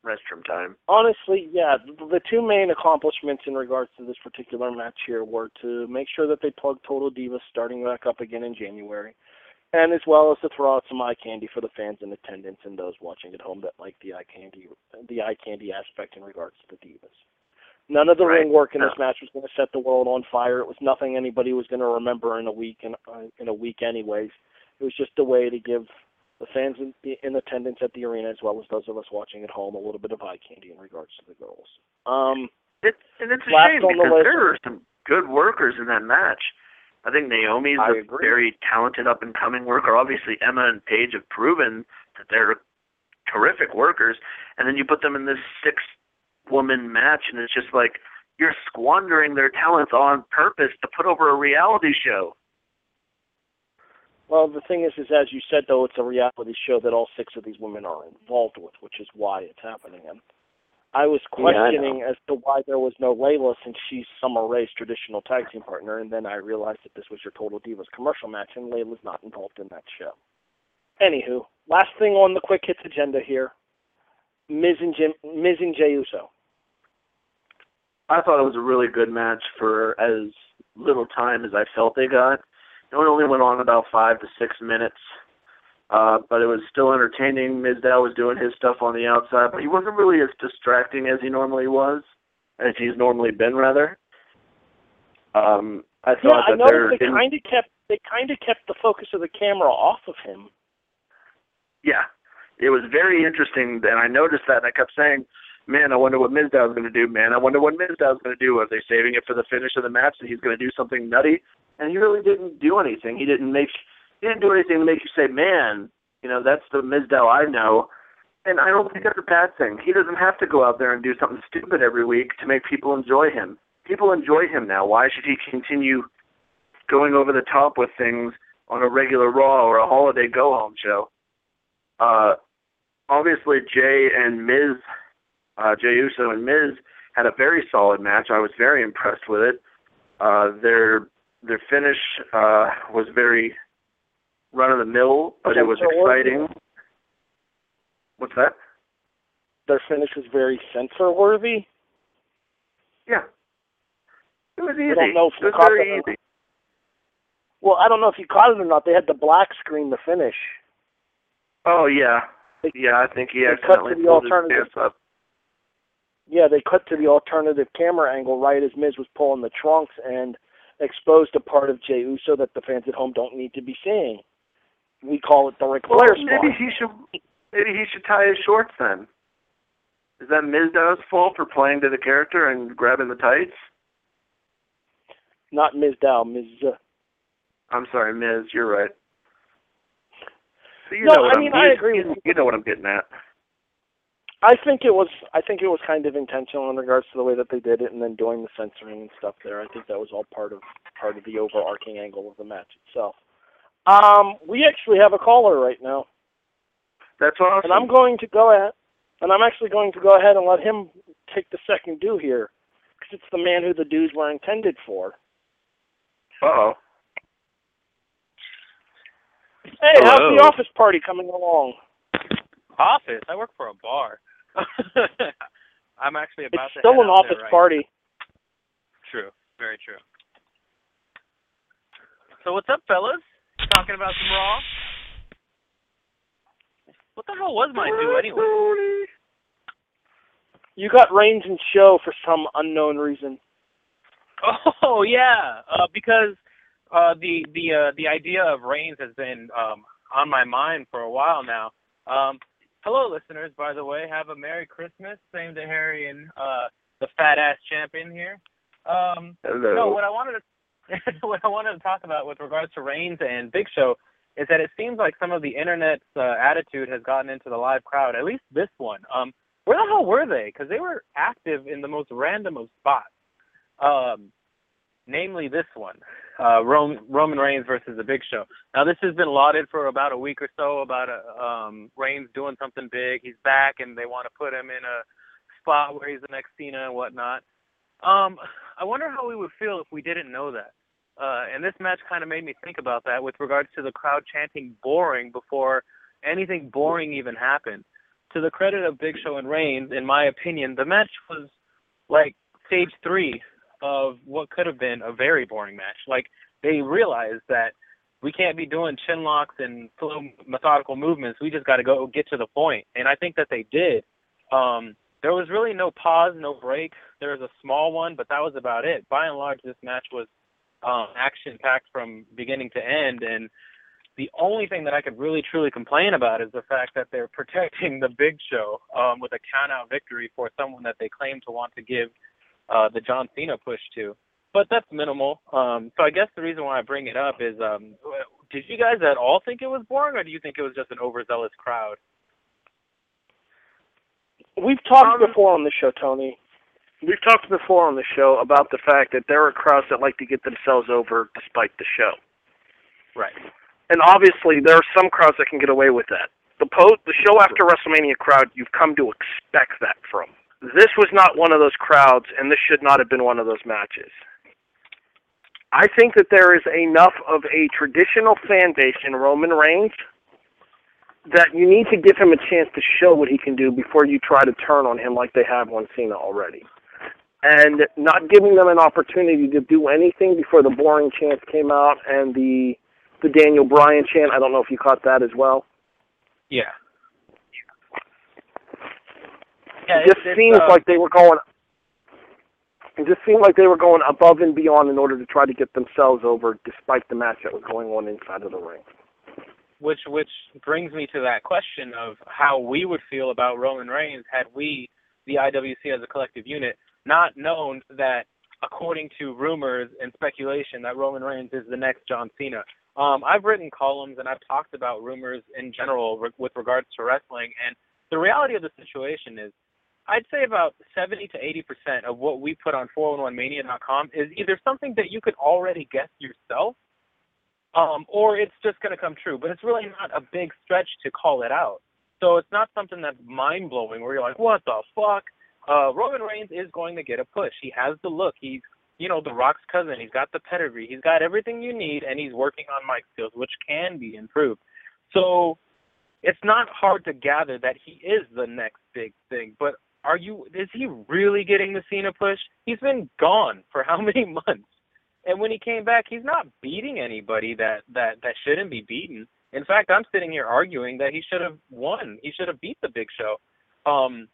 Restroom time. Honestly, yeah, the, two main accomplishments in regards to this particular match here were to make sure that they plugged Total Divas starting back up again in January, and as well as to throw out some eye candy for the fans in attendance and those watching at home that like the eye candy, the eye candy aspect in regards to the Divas. None of the Right. ring work in this No. match was going to set the world on fire. It was nothing anybody was going to remember in a week in, uh, in a week anyways. It was just a way to give the fans in, in attendance at the arena as well as those of us watching at home a little bit of eye candy in regards to the girls. Um, It, and it's a shame the because list- there were some good workers in that match. I think Naomi's I a agree. very talented up and coming worker. Obviously, Emma and Paige have proven that they're terrific workers. And then you put them in this six woman match, and it's just like you're squandering their talents on purpose to put over a reality show. Well, the thing is, is as you said, though, it's a reality show that all six of these women are involved with, which is why it's happening. And I was Yeah, I questioning as to why there was no Layla since she's Summer Rae's traditional tag team partner, and then I realized that this was your Total Divas commercial match, and Layla's not involved in that show. Anywho, last thing on the quick hits agenda here: Miz and Jim, Miz and Jey Uso. I thought it was a really good match for as little time as I felt they got. It only went on about five to six minutes, uh, but it was still entertaining. Mizdow was doing his stuff on the outside, but he wasn't really as distracting as he normally was, as he's normally been, rather. Um, I Yeah, thought I that noticed there, they in- kind of kept they kind of kept the focus of the camera off of him. yeah, it was very interesting, and I noticed that, and I kept saying, "Man, I wonder what Mizdow's going to do. Man, I wonder what Mizdow's going to do. Are they saving it for the finish of the match? And he's going to do something nutty?" And he really didn't do anything. He didn't make he didn't do anything to make you say, "Man, you know, that's the Mizdow I know." And I don't think that's a bad thing. He doesn't have to go out there and do something stupid every week to make people enjoy him. People enjoy him now. Why should he continue going over the top with things on a regular Raw or a holiday go home show? Uh, obviously, Jay and Miz, uh, Jey Uso and Miz had a very solid match. I was very impressed with it. Uh, their their finish uh, was very run of the mill, but it was worthy. exciting. What's that? Their finish was very censor worthy. Yeah. It was easy. I don't know if it was you caught very easy. Well, I don't know if you caught it or not. They had the black screen the finish. Oh yeah. They- Yeah, I think he accidentally to the pulled his pants up. Yeah, they cut to the alternative camera angle right as Miz was pulling the trunks and exposed a part of Jey Uso that the fans at home don't need to be seeing. We call it the Ric Flair maybe he should maybe he should tie his shorts then. Is that Mizdow's fault for playing to the character and grabbing the tights? Not Miz Dow, Miz. Uh, I'm sorry, Miz. You're right. So you No, know what I mean, I you- agree You, you know what I'm getting at. I think it was. I think it was kind of intentional in regards to the way that they did it, and then doing the censoring and stuff there. I think that was all part of part of the overarching angle of the match itself. Um, we actually have a caller right now. That's awesome. And I'm going to go ahead, and I'm actually going to go ahead and let him take the second due here, because it's the man who the dues were intended for. Uh-oh. Hey, how's the office party coming along? Office? I work for a bar. <laughs> I'm actually It's about to still an office right party. True. Very true. So what's up, fellas? Talking about some Raw? What the hell was my due anyway? You got Reigns and Show for some unknown reason. Oh <laughs> yeah, uh, because uh, the the uh, the idea of Reigns has been um, on my mind for a while now. Um, hello, listeners. By the way, have a Merry Christmas. Same to Harry and uh, the fat ass champion here. Um, Hello. No, what I wanted to <laughs> what I wanted to talk about with regards to Reigns and Big Show is that it seems like some of the internet's uh, attitude has gotten into the live crowd. At least this one. Um, where the hell were they? Because they were active in the most random of spots. Um, namely this one, <laughs> uh, Rome, Roman Reigns versus the Big Show. Now this has been lauded for about a week or so about uh, um, Reigns doing something big. He's back, and they want to put him in a spot where he's the next Cena and whatnot. Um, I wonder how we would feel if we didn't know that. Uh, and this match kind of made me think about that with regards to the crowd chanting boring before anything boring even happened. To the credit of Big Show and Reigns, in my opinion, the match was like stage three of what could have been a very boring match. Like they realized that we can't be doing chin locks and slow methodical movements. We just got to go get to the point. And I think that they did. Um, there was really no pause, no break. There was a small one, but that was about it. By and large, this match was um, action packed from beginning to end. And the only thing that I could really truly complain about is the fact that they're <laughs> protecting the Big Show um, with a count out victory for someone that they claim to want to give uh, the John Cena push to. But that's minimal. Um, so I guess the reason why I bring it up is, um, did you guys at all think it was boring, or do you think it was just an overzealous crowd? We've talked um, before on the show, Tony. We've talked before on the show about the fact that there are crowds that like to get themselves over despite the show. Right. And obviously, there are some crowds that can get away with that. The po- the show after WrestleMania crowd, you've come to expect that from. This was not one of those crowds, and this should not have been one of those matches. I think that there is enough of a traditional fan base in Roman Reigns that you need to give him a chance to show what he can do before you try to turn on him like they have on Cena already. And not giving them an opportunity to do anything before the boring chant came out and the the Daniel Bryan chant. I don't know if you caught that as well. Yeah. Yeah, it just seems uh, like they were going. It just seemed like they were going above and beyond in order to try to get themselves over, despite the match that was going on inside of the ring which which brings me to that question of how we would feel about Roman Reigns had we, the IWC as a collective unit, not known that according to rumors and speculation that Roman Reigns is the next John Cena. Um, I've written columns and I've talked about rumors in general re- with regards to wrestling, and the reality of the situation is, I'd say about 70 to 80 percent of what we put on 411mania.com is either something that you could already guess yourself um, or it's just going to come true. But it's really not a big stretch to call it out. So it's not something that's mind blowing where you're like, what the fuck? Uh, Roman Reigns is going to get a push. He has the look. He's, you know, The Rock's cousin. He's got the pedigree. He's got everything you need, and he's working on mic skills, which can be improved. So it's not hard to gather that he is the next big thing. But are you? Is he really getting the Cena push? He's been gone for how <laughs> many months? And when he came back, he's not beating anybody that that that shouldn't be beaten. In fact, I'm sitting here arguing that he should have won. He should have beat the Big Show. Um,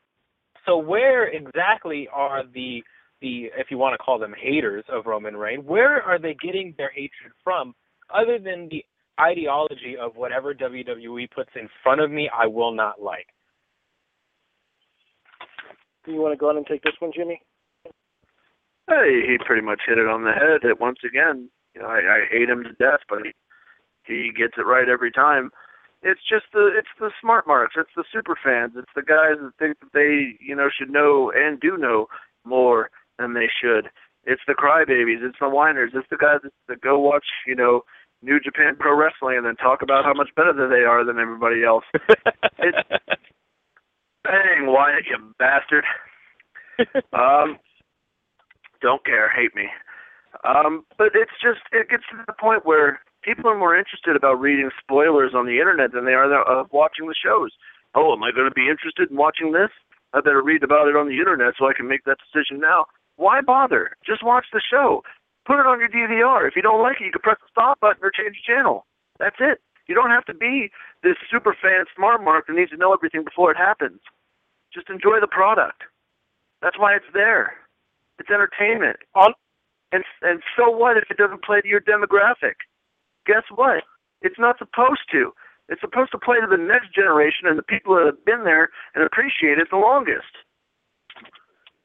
so where exactly are the the if you want to call them haters of Roman Reigns? Where are they getting their hatred from, other than the ideology of whatever WWE puts in front of me, I will not like. Do you want to go ahead and take this one, Jimmy? Hey, he pretty much hit it on the head. It once again, you know, I, I hate him to death, but he, he gets it right every time. It's just the it's the smart marks. It's the super fans. It's the guys that think that they you know should know and do know more than they should. It's the crybabies. It's the whiners. It's the guys that, that go watch you know New Japan Pro Wrestling and then talk about how much better they are than everybody else. <laughs> it's dang Wyatt, you bastard. <laughs> um, don't care, hate me. Um, but it's just it gets to the point where people are more interested about reading spoilers on the internet than they are of watching the shows. Oh, am I going to be interested in watching this? I better read about it on the internet so I can make that decision now. Why bother? Just watch the show. Put it on your DVR. If you don't like it, you can press the stop button or change the channel. That's it. You don't have to be this super fan smart mark that needs to know everything before it happens. Just enjoy the product. That's why it's there. It's entertainment. On and and so what if it doesn't play to your demographic? Guess what? It's not supposed to. It's supposed to play to the next generation and the people that have been there and appreciate it the longest.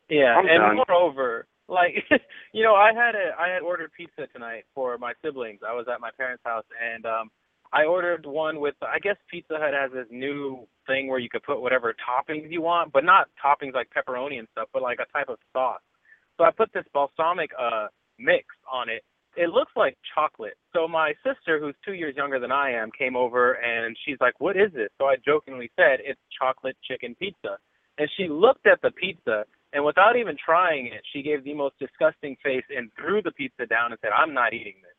Yeah, I'm and done. moreover, like <laughs> you know, I had a I had ordered pizza tonight for my siblings. I was at my parents' house and um I ordered one with I guess Pizza Hut has this new thing where you could put whatever toppings you want, but not toppings like pepperoni and stuff, but like a type of sauce. So I put this balsamic uh mix on it. It looks like chocolate. So my sister, who's two years younger than I am, came over and she's like, "What is this?" So I jokingly said, "It's chocolate chicken pizza." and she looked at the pizza, and without even trying it, she gave the most disgusting face and threw the pizza down and said, "I'm not eating this."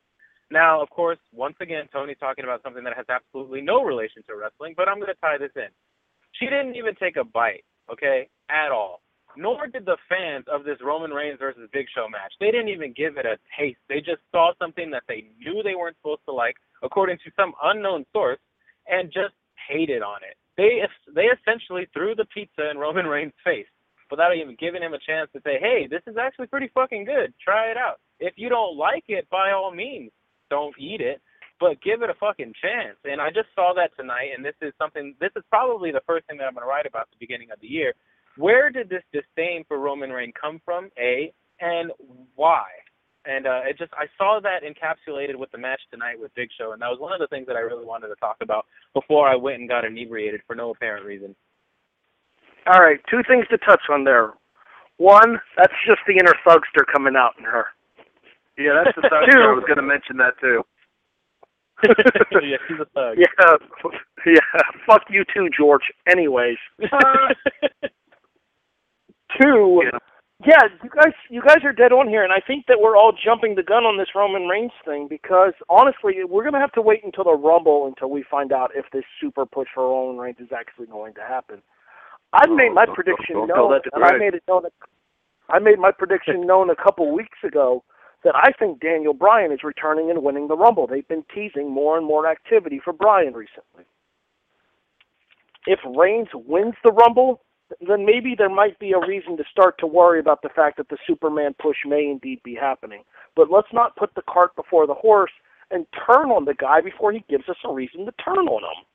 Now, of course, once again, Tony's talking about something that has absolutely no relation to wrestling, but I'm going to tie this in. She didn't even take a bite, okay, at all. Nor did the fans of this Roman Reigns versus Big Show match. They didn't even give it a taste. They just saw something that they knew they weren't supposed to like, according to some unknown source, and just hated on it. They they essentially threw the pizza in Roman Reigns' face without even giving him a chance to say, "Hey, this is actually pretty fucking good. Try it out." If you don't like it, by all means, don't eat it, but give it a fucking chance. And I just saw that tonight, and this is something. This is probably the first thing that I'm going to write about at the beginning of the year. Where did this disdain for Roman Reigns come from? A and why? And uh, it just I saw that encapsulated with the match tonight with Big Show, and that was one of the things that I really wanted to talk about before I went and got inebriated for no apparent reason. All right, two things to touch on there. One, that's just the inner thugster coming out in her. Yeah, that's the thug. I was going to mention that too. <laughs> yeah, she's a thug. <laughs> Yeah, yeah. Fuck you too, George. Anyways, uh, two. Yeah. Yeah, you guys, you guys are dead on here, and I think that we're all jumping the gun on this Roman Reigns thing because honestly, we're gonna have to wait until the Rumble until we find out if this super push for Roman Reigns is actually going to happen. I've Oh, made my don't- prediction don't tell known, and I made it known. I made my prediction <laughs> known a couple weeks ago that I think Daniel Bryan is returning and winning the Rumble. They've been teasing more and more activity for Bryan recently. If Reigns wins the Rumble, then maybe there might be a reason to start to worry about the fact that the Superman push may indeed be happening. But let's not put the cart before the horse and turn on the guy before he gives us a reason to turn on him.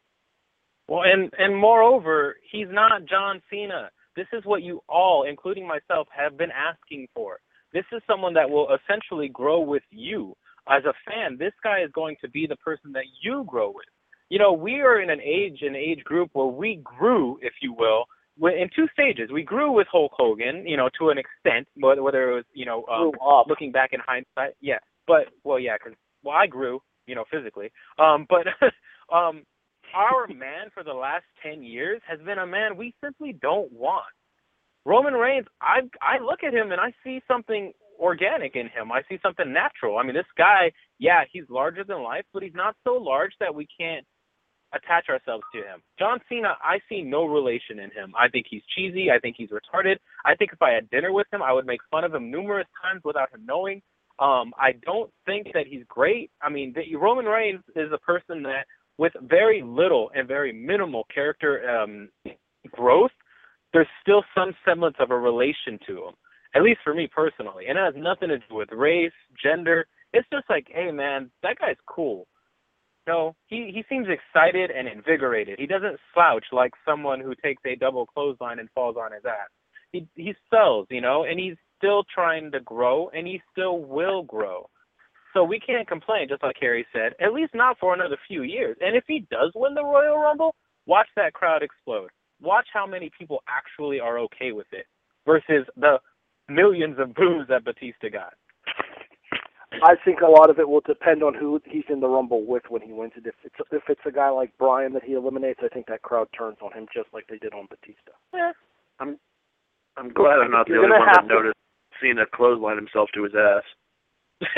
Well, and and moreover, he's not John Cena. This is what you all, including myself, have been asking for. This is someone that will essentially grow with you as a fan. This guy is going to be the person that you grow with. You know, we are in an age, an age group where we grew, if you will, in two stages. We grew with Hulk Hogan, you know, to an extent, whether whether it was, you know, um, looking back in hindsight, yeah. But well, yeah, because well, I grew, you know, physically. Um, but <laughs> um, our man for the last ten years has been a man we simply don't want. Roman Reigns, I I look at him and I see something organic in him. I see something natural. I mean, this guy, yeah, he's larger than life, but he's not so large that we can't attach ourselves to him. John Cena, I see no relation in him. I think he's cheesy. I think he's retarded. I think if I had dinner with him, I would make fun of him numerous times without him knowing. Um, I don't think that he's great. I mean, the, Roman Reigns is a person that, with very little and very minimal character um, growth, there's still some semblance of a relation to him. At least for me personally, and it has nothing to do with race, gender. It's just like, hey man, that guy's cool. No, he he seems excited and invigorated. He doesn't slouch like someone who takes a double clothesline and falls on his ass. He he sells, you know, and he's still trying to grow, and he still will grow. So we can't complain, just like Harry said. At least not for another few years. And if he does win the Royal Rumble, watch that crowd explode. Watch how many people actually are okay with it, versus the millions of boos that Batista got. I think a lot of it will depend on who he's in the Rumble with when he wins it. If it's if it's a guy like Bryan that he eliminates, I think that crowd turns on him just like they did on Batista. Yeah. I'm I'm glad I'm not the You're only one that have to- noticed Cena clothesline himself to his ass. <laughs>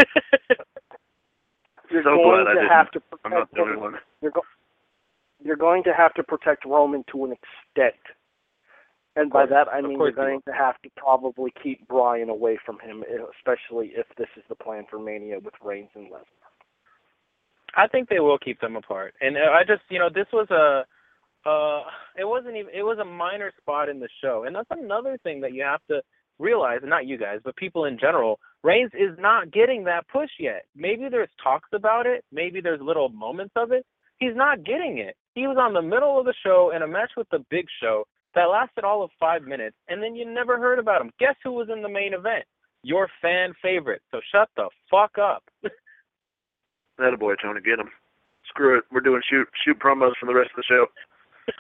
You're So going glad I to didn't. have to I'm not the only one. You're go- you're going to have to protect Roman to an extent. And by that I mean you're you going to have to probably keep Bryan away from him, especially if this is the plan for Mania with Reigns and Lesnar. I think they will keep them apart. And uh, I just, you know, this was a, uh, it wasn't even, it was a minor spot in the show. And that's another thing that you have to realize, not you guys, but people in general. Reigns is not getting that push yet. Maybe there's talks about it. Maybe there's little moments of it. He's not getting it. He was on the middle of the show in a match with the Big Show that lasted all of five minutes, and then you never heard about him. Guess who was in the main event? Your fan favorite. So shut the fuck up. <laughs> That a boy, Tony, get him. Screw it. We're doing shoot shoot promos for the rest of the show.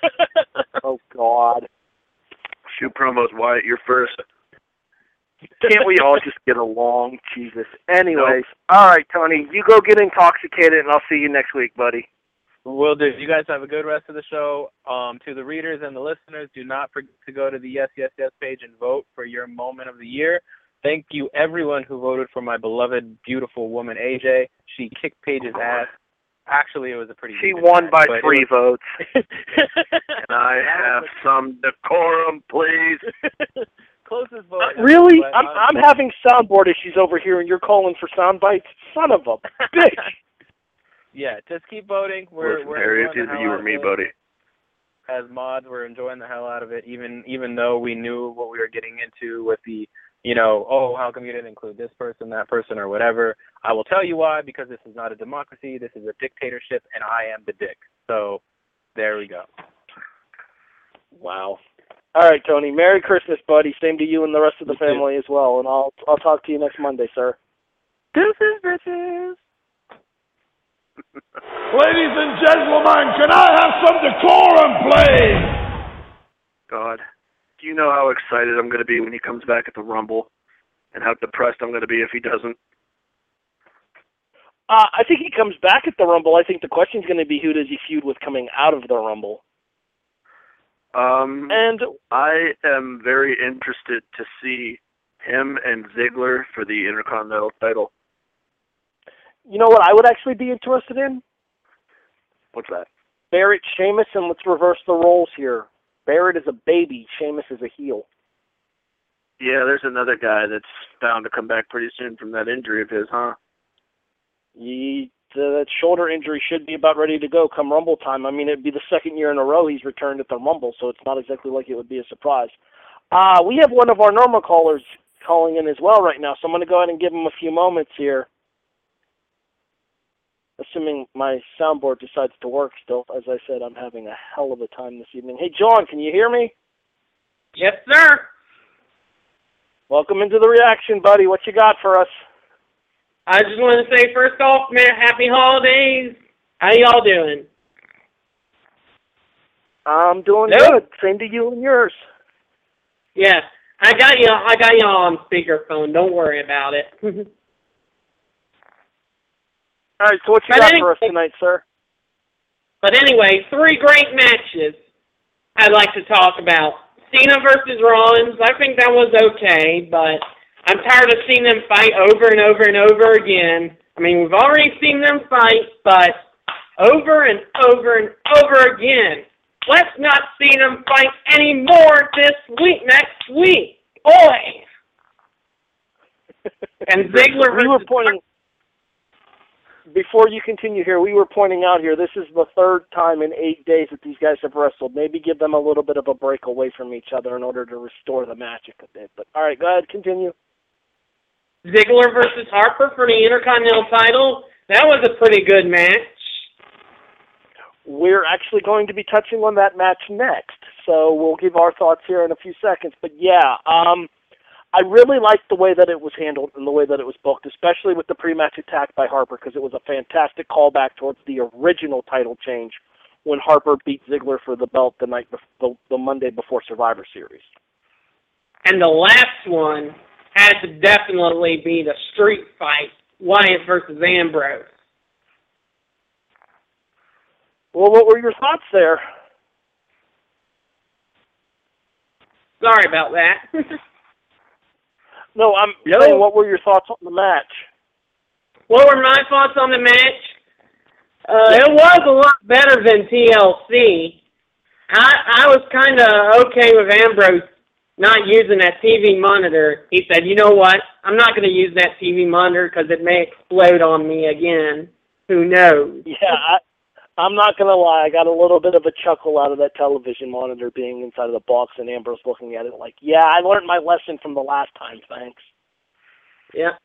<laughs> Oh God. Shoot promos, Wyatt. You're first. Can't we all just get along? Jesus. Anyways, all right, Tony, you go get intoxicated, and I'll see you next week, buddy. Will do. You guys have a good rest of the show. Um, to the readers and the listeners, do not forget to go to the Yes Yes Yes page and vote for your moment of the year. Thank you, everyone who voted for my beloved, beautiful woman, AJ. She kicked Paige's ass. Actually, it was a pretty. She won match, by but it three votes. was- <laughs> And I have some decorum, please. <laughs> closest vote. Uh, really? but, I'm uh, I'm having soundboard issues over here, and you're calling for sound bites. Son of a <laughs> bitch! Yeah, just keep voting. We're Listen, we're Harry, it's enjoying the either hell you out or of me, it. buddy. as mods we're enjoying the hell out of it even even though we knew what we were getting into with the you know oh how come you didn't include this person that person or whatever i will tell you why because this is not a democracy this is a dictatorship and i am the dick so there we go Wow. All right, Tony. Merry Christmas, buddy. Same to you and the rest of the You too. family as well. And I'll I'll talk to you next Monday, sir. deuces bitches Ladies and gentlemen, can I have some decorum, please? God, do you know how excited I'm going to be when he comes back at the Rumble, and how depressed I'm going to be if he doesn't? Uh, I think he comes back at the Rumble. I think the question's going to be who does he feud with coming out of the Rumble. Um, And I am very interested to see him and Ziggler for the Intercontinental title. You know what I would actually be interested in? What's that? Barrett, Sheamus, and let's reverse the roles here. Barrett is a baby. Sheamus is a heel. Yeah, there's another guy that's bound to come back pretty soon from that injury of his, huh? He, the shoulder injury should be about ready to go come Rumble time. I mean, it'd be the second year in a row he's returned at the Rumble, so it's not exactly like it would be a surprise. Uh, we have one of our normal callers calling in as well right now, so I'm going to go ahead and give him a few moments here. Assuming my soundboard decides to work still. As I said, I'm having a hell of a time this evening. Hey, John, can you hear me? Yes, sir. Welcome into the reaction, buddy. What you got for us? I just want to say first off, man, happy holidays. How y'all doing? I'm doing Nope. good. Same to you and yours. Yeah, I got you. I got you on speakerphone. Don't worry about it. <laughs> All right, so what you But got any- for us tonight, sir? but anyway, three great matches I'd like to talk about. Cena versus Rollins. I think that was okay, but I'm tired of seeing them fight over and over and over again. I mean, we've already seen them fight, but over and over and over again. Let's not see them fight anymore this week, next week. Boy! <laughs> And Ziggler we were pointing before you continue here. We were pointing out here. This is the third time in eight days that these guys have wrestled. Maybe give them a little bit of a break away from each other in order to restore the magic a bit. But all right, go ahead, continue. Ziggler versus Harper for the Intercontinental title. That was a pretty good match. We're actually going to be touching on that match next, so we'll give our thoughts here in a few seconds. But yeah, um, I really liked the way that it was handled and the way that it was booked, especially with the pre-match attack by Harper, because it was a fantastic callback towards the original title change when Harper beat Ziggler for the belt the night bef- the, the Monday before Survivor Series. And the last one had to definitely be the street fight, Wyatt versus Ambrose. Well, what were your thoughts there? Sorry about that. <laughs> No, I'm No. saying what were your thoughts on the match? what were my thoughts on the match? Uh, it was a lot better than TLC. I I was kind of okay with Ambrose not using that TV monitor. He said, "You know what? I'm not going to use that TV monitor because it may explode on me again. Who knows?" Yeah, I, I'm not gonna lie. I got a little bit of a chuckle out of that television monitor being inside of the box and Ambrose looking at it like, "Yeah, I learned my lesson from the last time. Thanks." Yeah.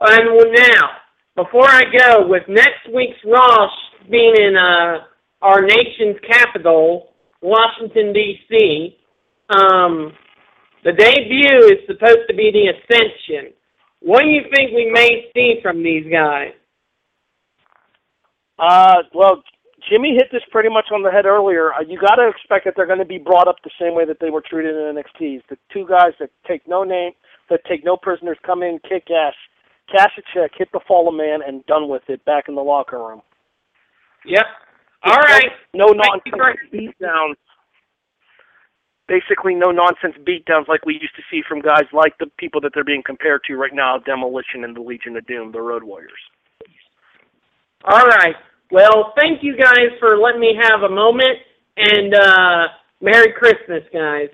And now, before I go, with next week's Raw being in uh, our nation's capital, Washington D.C., um, the debut is supposed to be the Ascension. What do you think we may see from these guys? Uh, well, Jimmy hit this pretty much on the head earlier. Uh, you got to expect that they're going to be brought up the same way that they were treated in NXT. The two guys that take no name, that take no prisoners, come in, kick ass, cash a check, hit the Fall of Man, and done with it. Back in the locker room. Yep. All right. No you nonsense beatdowns. Basically, no nonsense beatdowns like we used to see from guys like the people that they're being compared to right now, Demolition and the Legion of Doom, the Road Warriors. All right. Well, thank you guys for letting me have a moment, and uh, Merry Christmas, guys.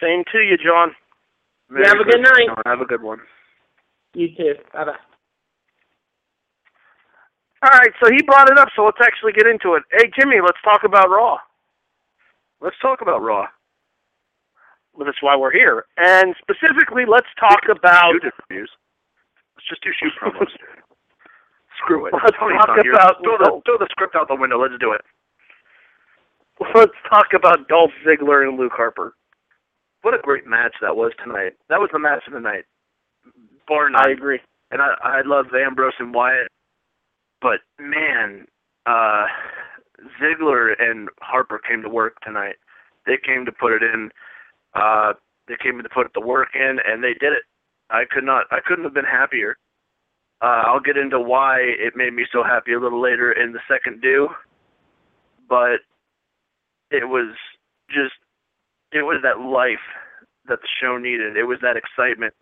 Same to you, John. You have a good night. John. Have a good one. You too. Bye bye. All right, so he brought it up, so let's actually get into it. Hey, Jimmy, let's talk about Raw. Let's talk about Raw. Well, that's why we're here. And specifically, let's talk about. Let's just do shoot promos. <laughs> Screw it. Let's talk about- throw the throw the script out the window. Let's do it. Let's talk about Dolph Ziggler and Luke Harper. What a great match that was tonight. That was the match of the night, bar none. I agree. and I I love Ambrose and Wyatt, but man, uh, Ziggler and Harper came to work tonight. They came to put it in. Uh, they came to put the work in, and they did it. I could not. I couldn't have been happier. Uh, I'll get into why it made me so happy a little later in the second do, but it was just it was that life that the show needed. It was that excitement,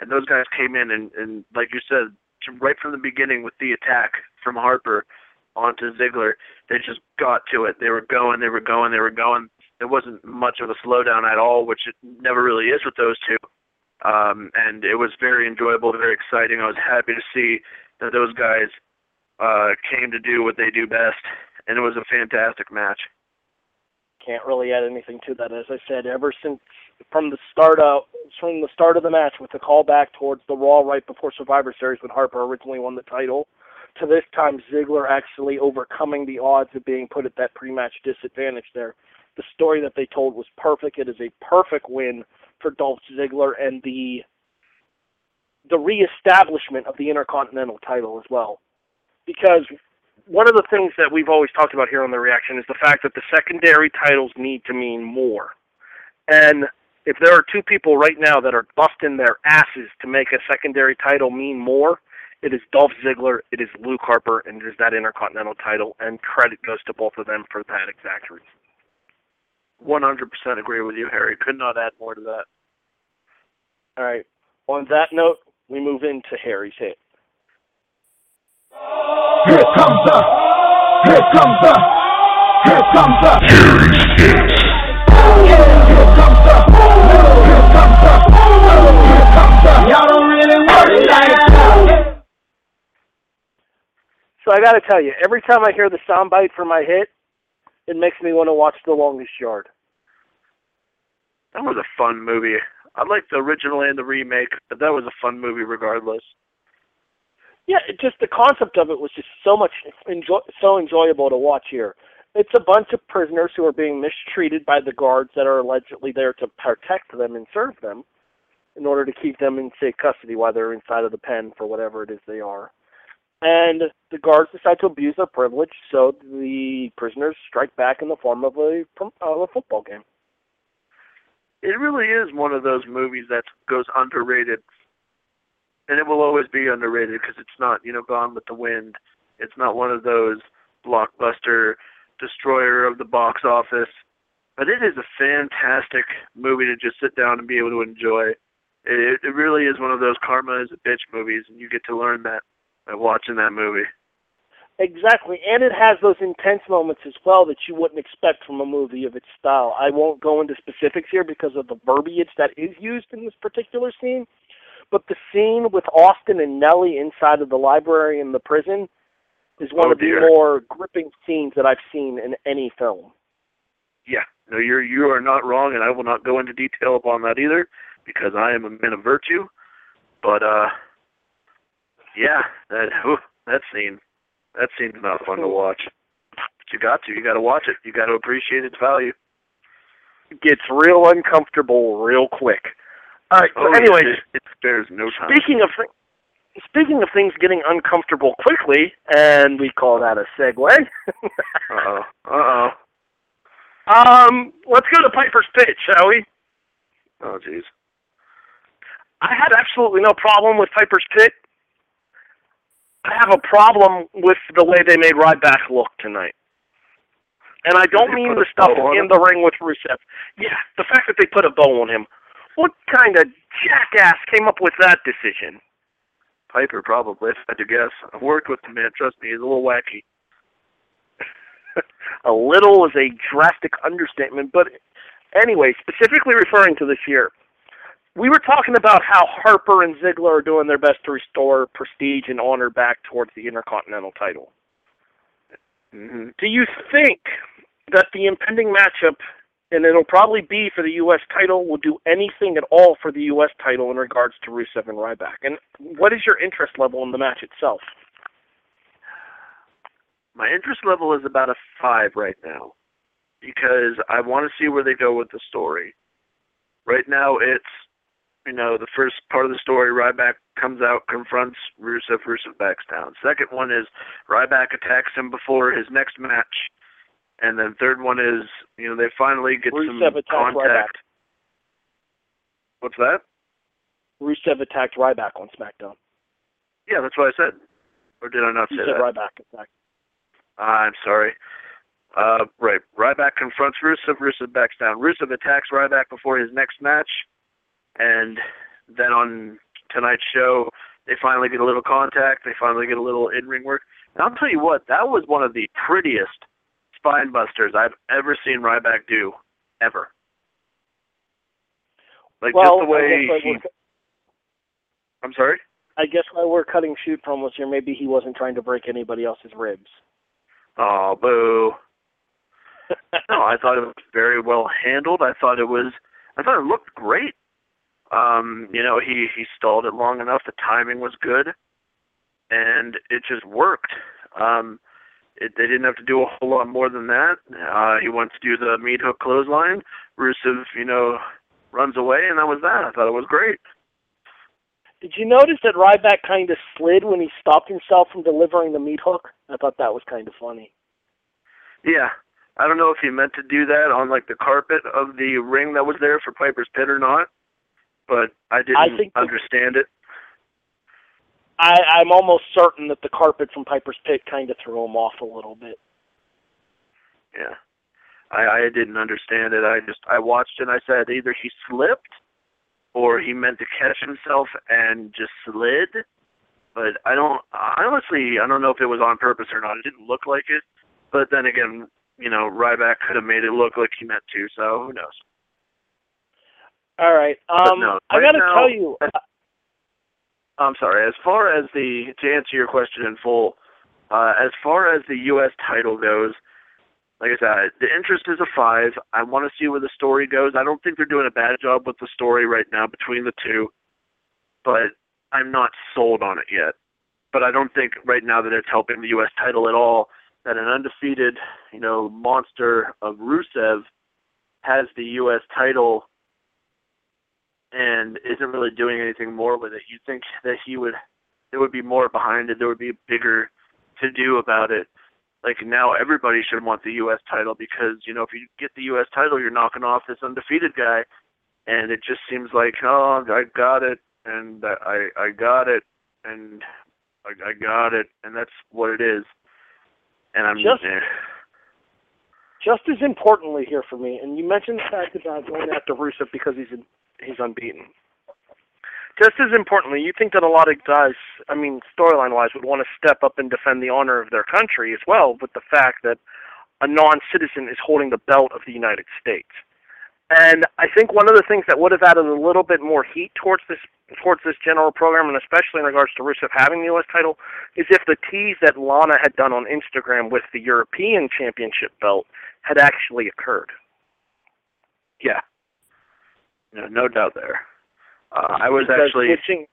and those guys came in and, and like you said, right from the beginning with the attack from Harper onto Ziggler, they just got to it. They were going, they were going, they were going. There wasn't much of a slowdown at all, which it never really is with those two. Um, and it was very enjoyable, very exciting. I was happy to see that those guys uh, came to do what they do best, and it was a fantastic match. Can't really add anything to that. As I said, ever since from the start of from the start of the match with the callback towards the Raw right before Survivor Series when Harper originally won the title, to this time Ziggler actually overcoming the odds of being put at that pre-match disadvantage there. The story that they told was perfect. It is a perfect win for Dolph Ziggler and the the reestablishment of the Intercontinental title as well. Because one of the things that we've always talked about here on the reaction is the fact that the secondary titles need to mean more. And if there are two people right now that are busting their asses to make a secondary title mean more, it is Dolph Ziggler, it is Luke Harper, and it is that Intercontinental title, and credit goes to both of them for that exact reason. 100% agree with you, Harry. Could not add more to that. All right. On that note, we move into Harry's hit. Here comes the, here comes the, here comes the, Harry's Hits. here comes the, here comes the, here comes the. Y'all don't really work like that. So I got to tell you, every time I hear the soundbite for my hit, it makes me want to watch The Longest Yard. That was a fun movie. I liked the original and the remake, but that was a fun movie regardless. Yeah, it just the concept of it was just so much enjoy, so enjoyable to watch here. It's a bunch of prisoners who are being mistreated by the guards that are allegedly there to protect them and serve them in order to keep them in safe custody while they're inside of the pen for whatever it is they are. And the guards decide to abuse their privilege, so the prisoners strike back in the form of a, of a football game. It really is one of those movies that goes underrated, and it will always be underrated because it's not, you know, Gone with the Wind. It's not one of those blockbuster destroyer of the box office, but it is a fantastic movie to just sit down and be able to enjoy. It, it really is one of those karma is a bitch movies, and you get to learn that by watching that movie. Exactly, and it has those intense moments as well that you wouldn't expect from a movie of its style. I won't go into specifics here because of the verbiage that is used in this particular scene, but the scene with Austin and Nellie inside of the library in the prison is one Oh, of the more gripping scenes that I've seen in any film. Yeah, no, you're you are not wrong, and I will not go into detail upon that either because I am a man of virtue. But uh, yeah, that whew, that scene, that scene's not fun to watch. But you got to, you got to watch it. You got to appreciate its value. It gets real uncomfortable real quick. All right, Oh, so anyways, it, it spares no time. Speaking of thi- speaking of things getting uncomfortable quickly, and we call that a segue. <laughs> Uh oh. Uh oh. um, let's go to Piper's pitch, shall we? Oh jeez. I had absolutely no problem with Piper's pit. I have a problem with the way they made Ryback look tonight. And I don't mean the stuff in the ring with Rusev. Yeah, the fact that they put a bow on him. What kind of jackass came up with that decision? Piper probably, if I had to guess. I've worked with the man. Trust me, he's a little wacky. <laughs> a little is a drastic understatement, but anyway, specifically referring to this year, we were talking about how Harper and Ziggler are doing their best to restore prestige and honor back towards the Intercontinental title. hmm Do you think that the impending matchup, and it'll probably be for the U.S. title, will do anything at all for the U.S. title in regards to Rusev and Ryback? And what is your interest level in the match itself? My interest level is about a five right now because I want to see where they go with the story. Right now, it's you know the first part of the story. Ryback comes out, confronts Rusev. Rusev backs down. Second one is Ryback attacks him before his next match, and then third one is you know they finally get Rusev some contact. What's that? Rusev attacked Ryback on SmackDown. Yeah, that's what I said. Or did I not say that? Ryback attacked. I'm sorry. Uh, right. Ryback confronts Rusev. Rusev backs down. Rusev attacks Ryback before his next match, and then on tonight's show, they finally get a little contact. They finally get a little in-ring work. And I'll tell you what, that was one of the prettiest spine busters I've ever seen Ryback do, ever. Like well, just the way I guess, like, he. we're, I'm sorry. I guess why we're cutting shoot promos here, maybe he wasn't trying to break anybody else's ribs. Oh, boo. <laughs> no, I thought it was very well handled. I thought it was I thought it looked great. Um, you know, he he stalled it long enough, the timing was good and it just worked. Um it, they didn't have to do a whole lot more than that. Uh he went to do the meat hook clothesline. Rusev, you know, runs away and that was that. I thought it was great. Did you notice that Ryback kind of slid when he stopped himself from delivering the meat hook? I thought that was kind of funny. Yeah. I don't know if he meant to do that on like the carpet of the ring that was there for Piper's Pit or not, but I didn't I think understand it. I, I'm almost certain that the carpet from Piper's Pit kind of threw him off a little bit. Yeah. I I didn't understand it. I just I watched and I said either he slipped or he meant to catch himself and just slid. But I don't I honestly I don't know if it was on purpose or not. It didn't look like it. But then again, you know, Ryback could have made it look like he meant to, so who knows. All right. Um, no, I right got to tell you, I'm sorry. As far as the to answer your question in full, uh, as far as the U.S. title goes, like I said, the interest is a five. I want to see where the story goes. I don't think they're doing a bad job with the story right now between the two, but I'm not sold on it yet. But I don't think right now that it's helping the U.S. title at all. That an undefeated, you know, monster of Rusev has the U.S. title and isn't really doing anything more with it. You think that he would there would be more behind it, there would be bigger to do about it. Like now everybody should want the US title because, you know, if you get the US title you're knocking off this undefeated guy and it just seems like, oh, I got it and I I got it and I, I got it and that's what it is. And I'm Just- eh. just as importantly here for me, and you mentioned the fact about going after Rusev because he's in, he's unbeaten. Just as importantly, you think that a lot of guys, I mean, storyline wise, would want to step up and defend the honor of their country as well, with the fact that a non-citizen is holding the belt of the United States. And I think one of the things that would have added a little bit more heat towards this towards this general program, and especially in regards to Rusev having the U.S. title, is if the tease that Lana had done on Instagram with the European Championship belt had actually occurred. yeah. No, no doubt there. Uh, I was Because actually switching,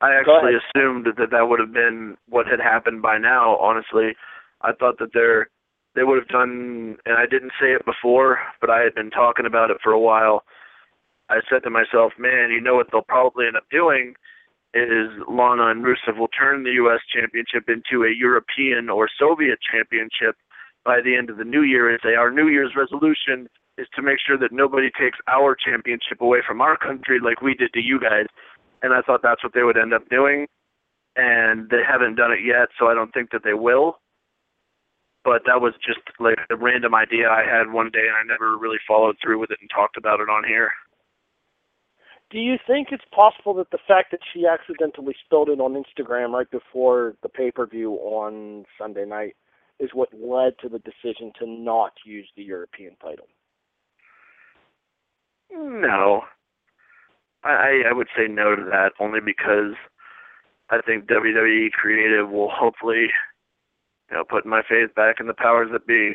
I actually assumed that that would have been what had happened by now. Honestly, I thought that they're they would have done, and I didn't say it before, but I had been talking about it for a while. I said to myself, "Man, you know what they'll probably end up doing is Lana and Rusev will turn the U.S. Championship into a European or Soviet Championship by the end of the new year, and say our New Year's resolution is to make sure that nobody takes our championship away from our country like we did to you guys." and I thought that's what they would end up doing. and they haven't done it yet, so I don't think that they will. But that was just like a random idea I had one day, and I never really followed through with it and talked about it on here. Do you think it's possible that the fact that she accidentally spilled it on Instagram right before the pay per view on Sunday night is what led to the decision to not use the European title? No, I I would say no to that only because I think WWE creative will hopefully, you know, put my faith back in the powers that be.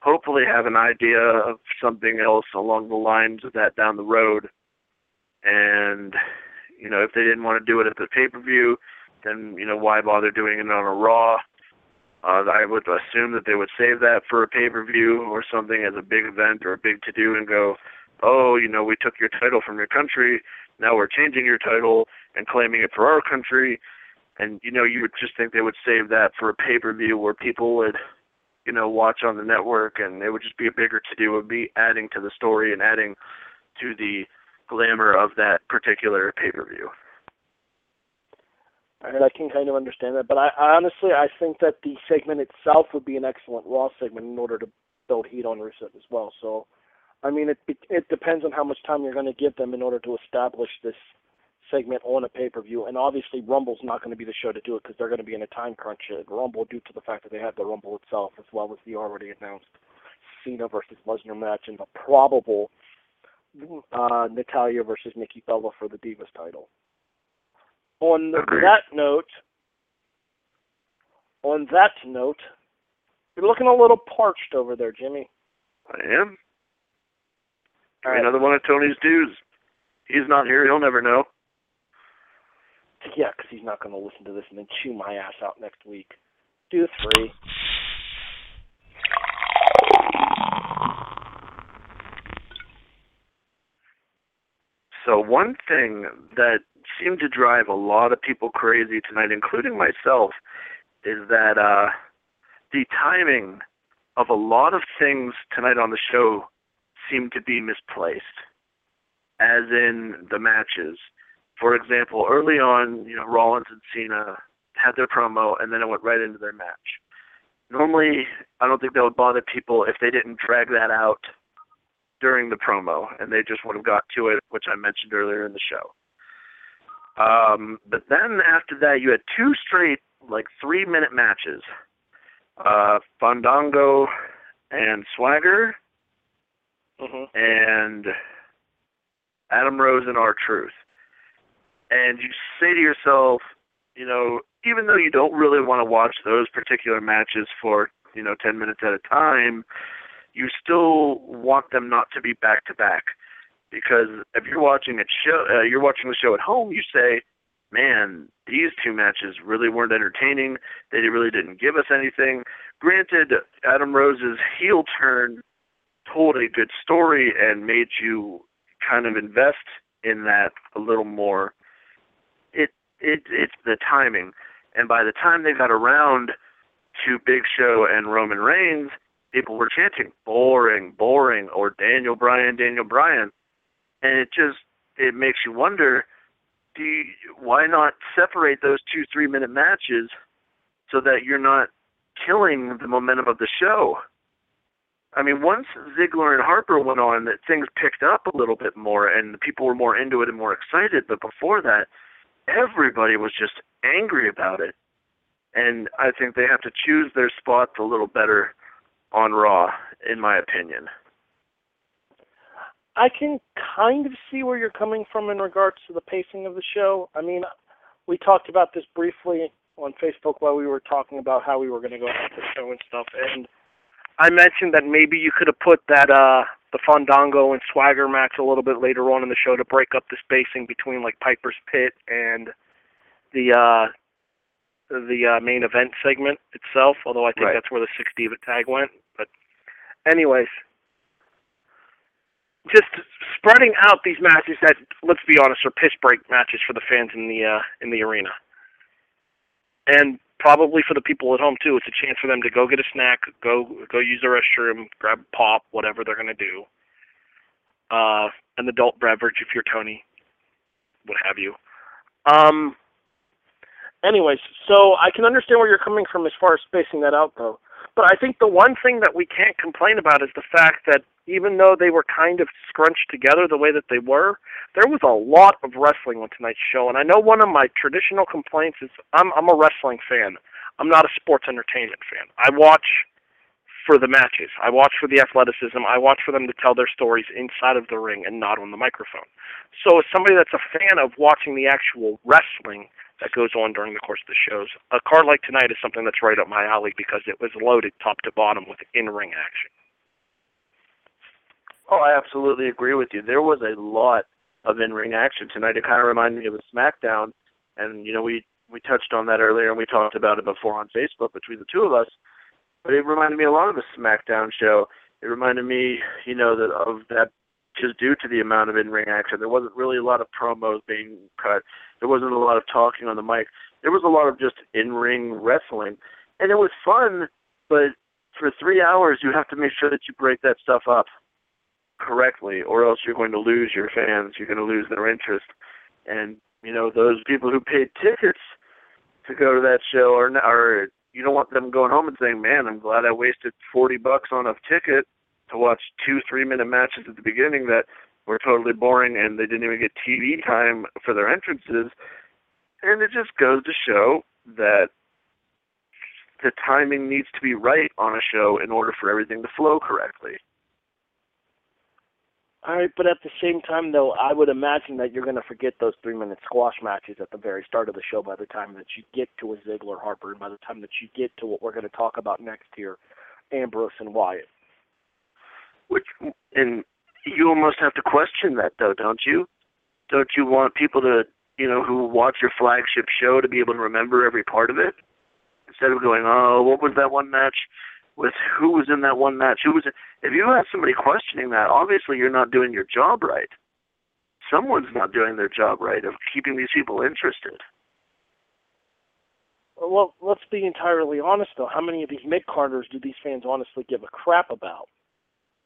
Hopefully, have an idea of something else along the lines of that down the road. And you know, if they didn't want to do it at the pay per view, then you know why bother doing it on a Raw? Uh, I would assume that they would save that for a pay per view or something as a big event or a big to do, and go, oh, you know, we took your title from your country, now we're changing your title and claiming it for our country. And you know, you would just think they would save that for a pay per view where people would, you know, watch on the network, and it would just be a bigger to do. It would be adding to the story and adding to the glamour of that particular pay per view. And I can kind of understand that, but I, I honestly I think that the segment itself would be an excellent Raw segment in order to build heat on Rusev as well. So, I mean, it it depends on how much time you're going to give them in order to establish this segment on a pay per view. And obviously, Rumble's not going to be the show to do it because they're going to be in a time crunch at Rumble due to the fact that they have the Rumble itself as well as the already announced Cena versus Lesnar match and the probable uh, Natalya versus Nikki Bella for the Divas title. On that note, on that note, you're looking a little parched over there, Jimmy. I am. Right. Another one of Tony's dues. He's not here. He'll never know. Yeah, because he's not going to listen to this and then chew my ass out next week. Do three. So one thing that seemed to drive a lot of people crazy tonight, including myself, is that uh, the timing of a lot of things tonight on the show seemed to be misplaced, as in the matches. For example, early on, you know, Rollins and Cena had their promo, and then it went right into their match. Normally, I don't think that would bother people if they didn't drag that out during the promo, and they just would have got to it, which I mentioned earlier in the show. Um, but then after that, you had two straight, like three minute matches. Uh, Fandango and Swagger, hmm and Adam Rose and R-Truth. And you say to yourself, you know, even though you don't really want to watch those particular matches for, you know, 10 minutes at a time, you still want them not to be back to back. Because if you're watching a show, uh, you're watching the show at home, you say, man, these two matches really weren't entertaining. They really didn't give us anything. Granted, Adam Rose's heel turn told a good story and made you kind of invest in that a little more. It it it's the timing, and by the time they got around to Big Show and Roman Reigns, people were chanting boring, boring, or Daniel Bryan, Daniel Bryan, and it just it makes you wonder. Do you, why not separate those two three minute matches so that you're not killing the momentum of the show? I mean, once Ziggler and Harper went on, that things picked up a little bit more, and the people were more into it and more excited. But before that, everybody was just angry about it, and I think they have to choose their spots a little better on Raw, in my opinion. I can kind of see where you're coming from in regards to the pacing of the show. I mean, we talked about this briefly on Facebook while we were talking about how we were going to go about the show and stuff, and I mentioned that maybe you could have put that uh the Fandango and Swagger match a little bit later on in the show to break up the spacing between like Piper's Pit and the uh the uh, main event segment itself. Although I think Right. that's where the Six Diva tag went. But anyways, just spreading out these matches that let's be honest are piss break matches for the fans in the uh in the arena. And probably for the people at home too, it's a chance for them to go get a snack, go go use the restroom, grab a pop, whatever they're gonna do. Uh an adult beverage if you're Tony, what have you. Um anyways, so I can understand where you're coming from as far as spacing that out, though. But I think the one thing that we can't complain about is the fact that even though they were kind of scrunched together the way that they were, there was a lot of wrestling on tonight's show. And I know one of my traditional complaints is I'm I'm a wrestling fan. I'm not a sports entertainment fan. I watch for the matches. I watch for the athleticism. I watch for them to tell their stories inside of the ring and not on the microphone. So as somebody that's a fan of watching the actual wrestling that goes on during the course of the shows, a card like tonight is something that's right up my alley because it was loaded top to bottom with in-ring action. Oh, I absolutely agree with you. There was a lot of in-ring action tonight. It kind of reminded me of a SmackDown, and you know we we touched on that earlier, and we talked about it before on Facebook between the two of us. But it reminded me a lot of the SmackDown show. It reminded me, you know, that of that just due to the amount of in-ring action. There wasn't really a lot of promos being cut. There wasn't a lot of talking on the mic. There was a lot of just in-ring wrestling, and it was fun. But for three hours, you have to make sure that you break that stuff up correctly, or else you're going to lose your fans. You're going to lose their interest, and you know those people who paid tickets to go to that show are, are you don't want them going home and saying, "Man, I'm glad I wasted forty bucks on a ticket to watch two three minute matches at the beginning that were totally boring and they didn't even get TV time for their entrances." And it just goes to show that the timing needs to be right on a show in order for everything to flow correctly. All right, but at the same time, though, I would imagine that you're going to forget those three-minute squash matches at the very start of the show by the time that you get to a Ziggler Harper, and by the time that you get to what we're going to talk about next here, Ambrose and Wyatt. Which, and you almost have to question that, though, don't you? Don't you want people to, you know, who watch your flagship show to be able to remember every part of it instead of going, "Oh, what was that one match?" With who was in that one match. Who was it? If you have somebody questioning that, obviously you're not doing your job right. Someone's not doing their job right of keeping these people interested. Well, let's be entirely honest though. How many of these mid carders do these fans honestly give a crap about?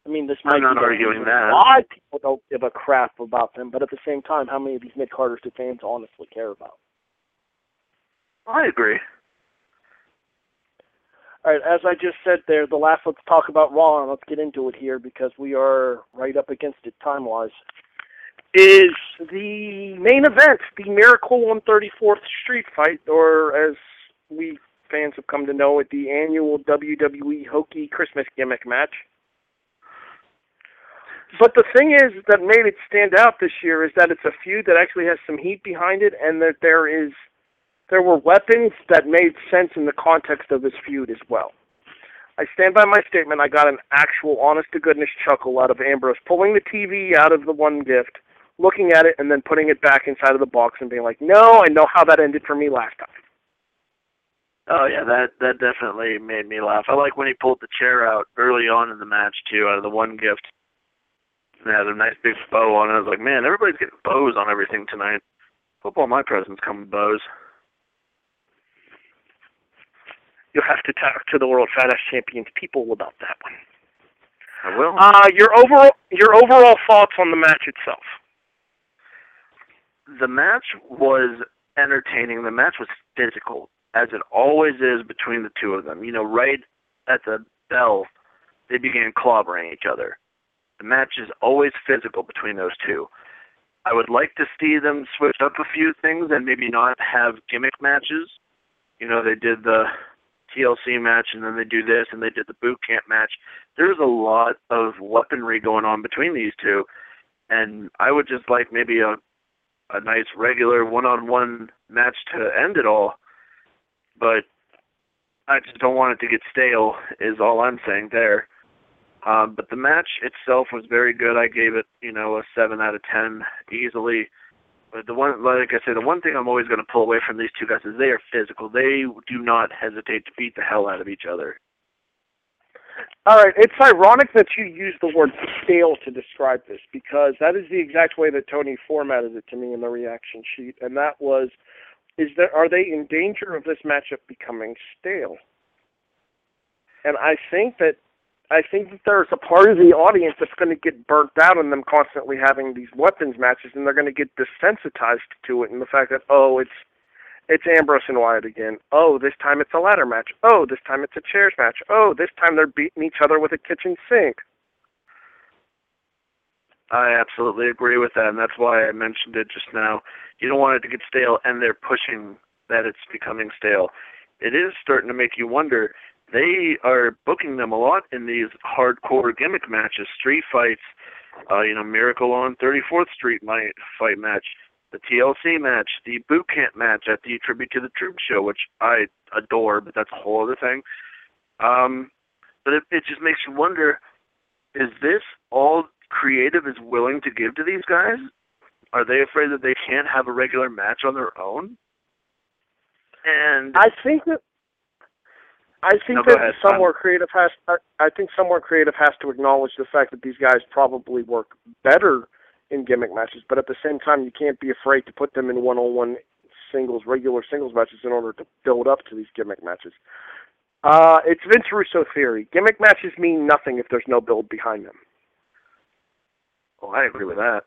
I mean, this might I'm not be arguing that. Why people don't give a crap about them, but at the same time, how many of these mid carders do fans honestly care about? I agree. All right, as I just said there, the last let's talk about Raw and let's get into it here because we are right up against it time wise. Is the main event the Miracle on 34th Street fight, or as we fans have come to know it, the annual WWE Hokey Christmas gimmick match? But the thing is that made it stand out this year is that it's a feud that actually has some heat behind it, and that there is there were weapons that made sense in the context of this feud as well. I stand by my statement. I got an actual, honest to goodness chuckle out of Ambrose pulling the TV out of the one gift, looking at it, and then putting it back inside of the box and being like, "No, I know how that ended for me last time." Oh yeah, that that definitely made me laugh. I like when he pulled the chair out early on in the match too, out of the one gift. And had a nice big bow on it. I was like, man, everybody's getting bows on everything tonight. Hope all my presents come with bows. You'll have to talk to the World Fat Ass Champions people about that one. I will. Uh, your overall your overall thoughts on the match itself? the match was entertaining. The match was physical, as it always is between the two of them. You know, right at the bell, they began clobbering each other. The match is always physical between those two. I would like to see them switch up a few things and maybe not have gimmick matches. You know, they did the TLC match and then they do this and they did the boot camp match. There's a lot of weaponry going on between these two. And I would just like maybe a a nice regular one-on-one match to end it all. But I just don't want it to get stale. Is all I'm saying there. Um, but the match itself was very good. I gave it, you know, a seven out of ten easily. But the one, like I said, the one thing I'm always going to pull away from these two guys is they are physical. They do not hesitate to beat the hell out of each other. All right, it's ironic that you use the word stale to describe this because that is the exact way that Tony formatted it to me in the reaction sheet, and that was, is there are they in danger of this matchup becoming stale? And I think that I think that there's a part of the audience that's going to get burnt out on them constantly having these weapons matches, and they're going to get desensitized to it, and the fact that oh, it's It's Ambrose and Wyatt again. Oh, this time it's a ladder match. Oh, this time it's a chairs match. Oh, this time they're beating each other with a kitchen sink. I absolutely agree with that, and that's why I mentioned it just now. You don't want it to get stale, and they're pushing that it's becoming stale. It is starting to make you wonder. They are booking them a lot in these hardcore gimmick matches, street fights, uh, you know, Miracle on 34th Street might fight match, the TLC match, the boot camp match at the Tribute to the Troop show, which I adore, but that's a whole other thing. Um, but it, it just makes you wonder: Is this all creative is willing to give to these guys? Are they afraid that they can't have a regular match on their own? And I think that I think No, that ahead, somewhere creative has. I, think somewhere creative has to acknowledge the fact that these guys probably work better in gimmick matches, but at the same time, you can't be afraid to put them in one-on-one singles, regular singles matches, in order to build up to these gimmick matches. Uh, it's Vince Russo theory. Gimmick matches mean nothing if there's no build behind them. oh, I agree with that.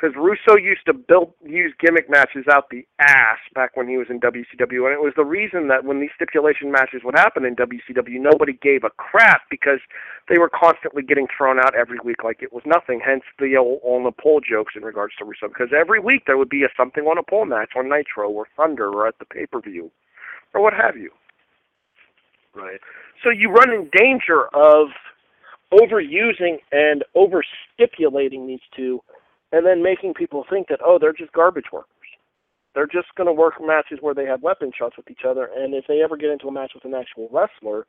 Because Russo used to build use gimmick matches out the ass back when he was in WCW, and it was the reason that when these stipulation matches would happen in WCW, nobody gave a crap because they were constantly getting thrown out every week like it was nothing. Hence the old on the pole jokes in regards to Russo, because every week there would be a something on a pole match on Nitro or Thunder or at the pay per view or what have you. Right. So you run in danger of overusing and over stipulating these two and then making people think that, oh, they're just garbage workers. They're just going to work matches where they have weapon shots with each other, and if they ever get into a match with an actual wrestler,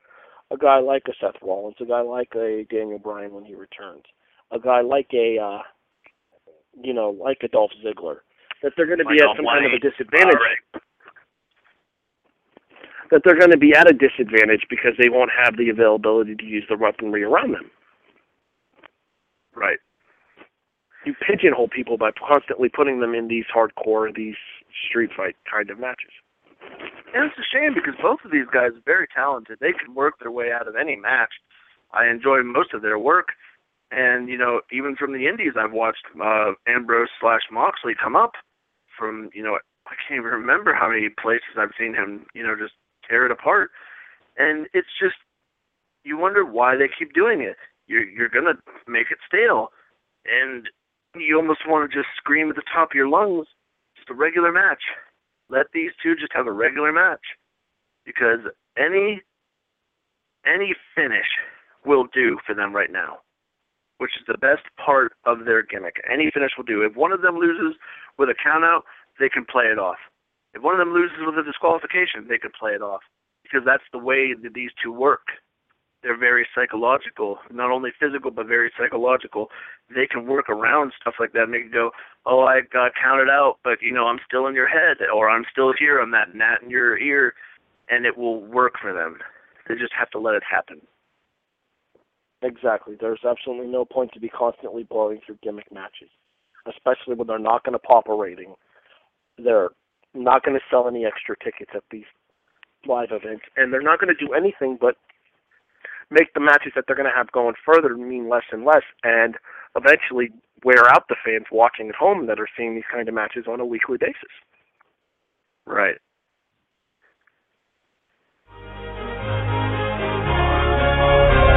a guy like a Seth Rollins, a guy like a Daniel Bryan when he returns, a guy like a, uh, you know, like a Dolph Ziggler, that they're going to be Like at some kind of a disadvantage right. that they're going to be at a disadvantage because they won't have the availability to use the weaponry around them. Right. You pigeonhole people by constantly putting them in these hardcore, these street fight kind of matches. And it's a shame because both of these guys are very talented. They can work their way out of any match. I enjoy most of their work. And, you know, even from the indies, I've watched uh, Ambrose slash Moxley come up from, you know, I can't even remember how many places I've seen him, you know, just tear it apart. And it's just, you wonder why they keep doing it. You're, you're going to make it stale. And you almost want to just scream at the top of your lungs, just a regular match. Let these two just have a regular match because any any finish will do for them right now which is the best part of their gimmick. Any finish will do. If one of them loses with a count out they can play it off. If one of them loses with a disqualification they can play it off because that's the way that these two work they're very psychological, not only physical but very psychological. They can work around stuff like that. and they can go, oh, I got counted out, but you know I'm still in your head, or I'm still here. I'm that gnat in your ear, and it will work for them. They just have to let it happen. Exactly. There's absolutely no point to be constantly blowing through gimmick matches, especially when they're not going to pop a rating. They're not going to sell any extra tickets at these live events, and they're not going to do anything but make the matches that they're going to have going further mean less and less, and eventually wear out the fans watching at home that are seeing these kind of matches on a weekly basis. Right.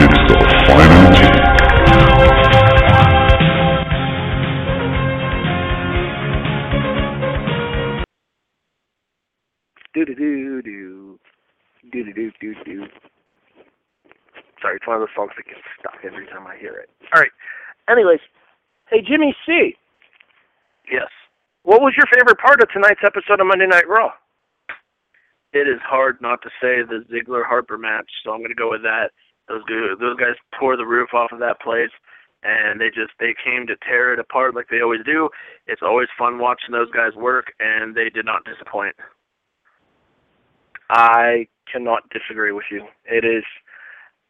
It is the final. Do do do do do do do do. Sorry, it's one of those songs that gets stuck every time I hear it. All right. Anyways, hey Jimmy C, Yes. what was your favorite part of tonight's episode of Monday Night Raw? It is hard not to say the Ziggler Harper match, so I'm going to go with that. Those those guys tore the roof off of that place, and they just they came to tear it apart like they always do. It's always fun watching those guys work, and they did not disappoint. I cannot disagree with you. It is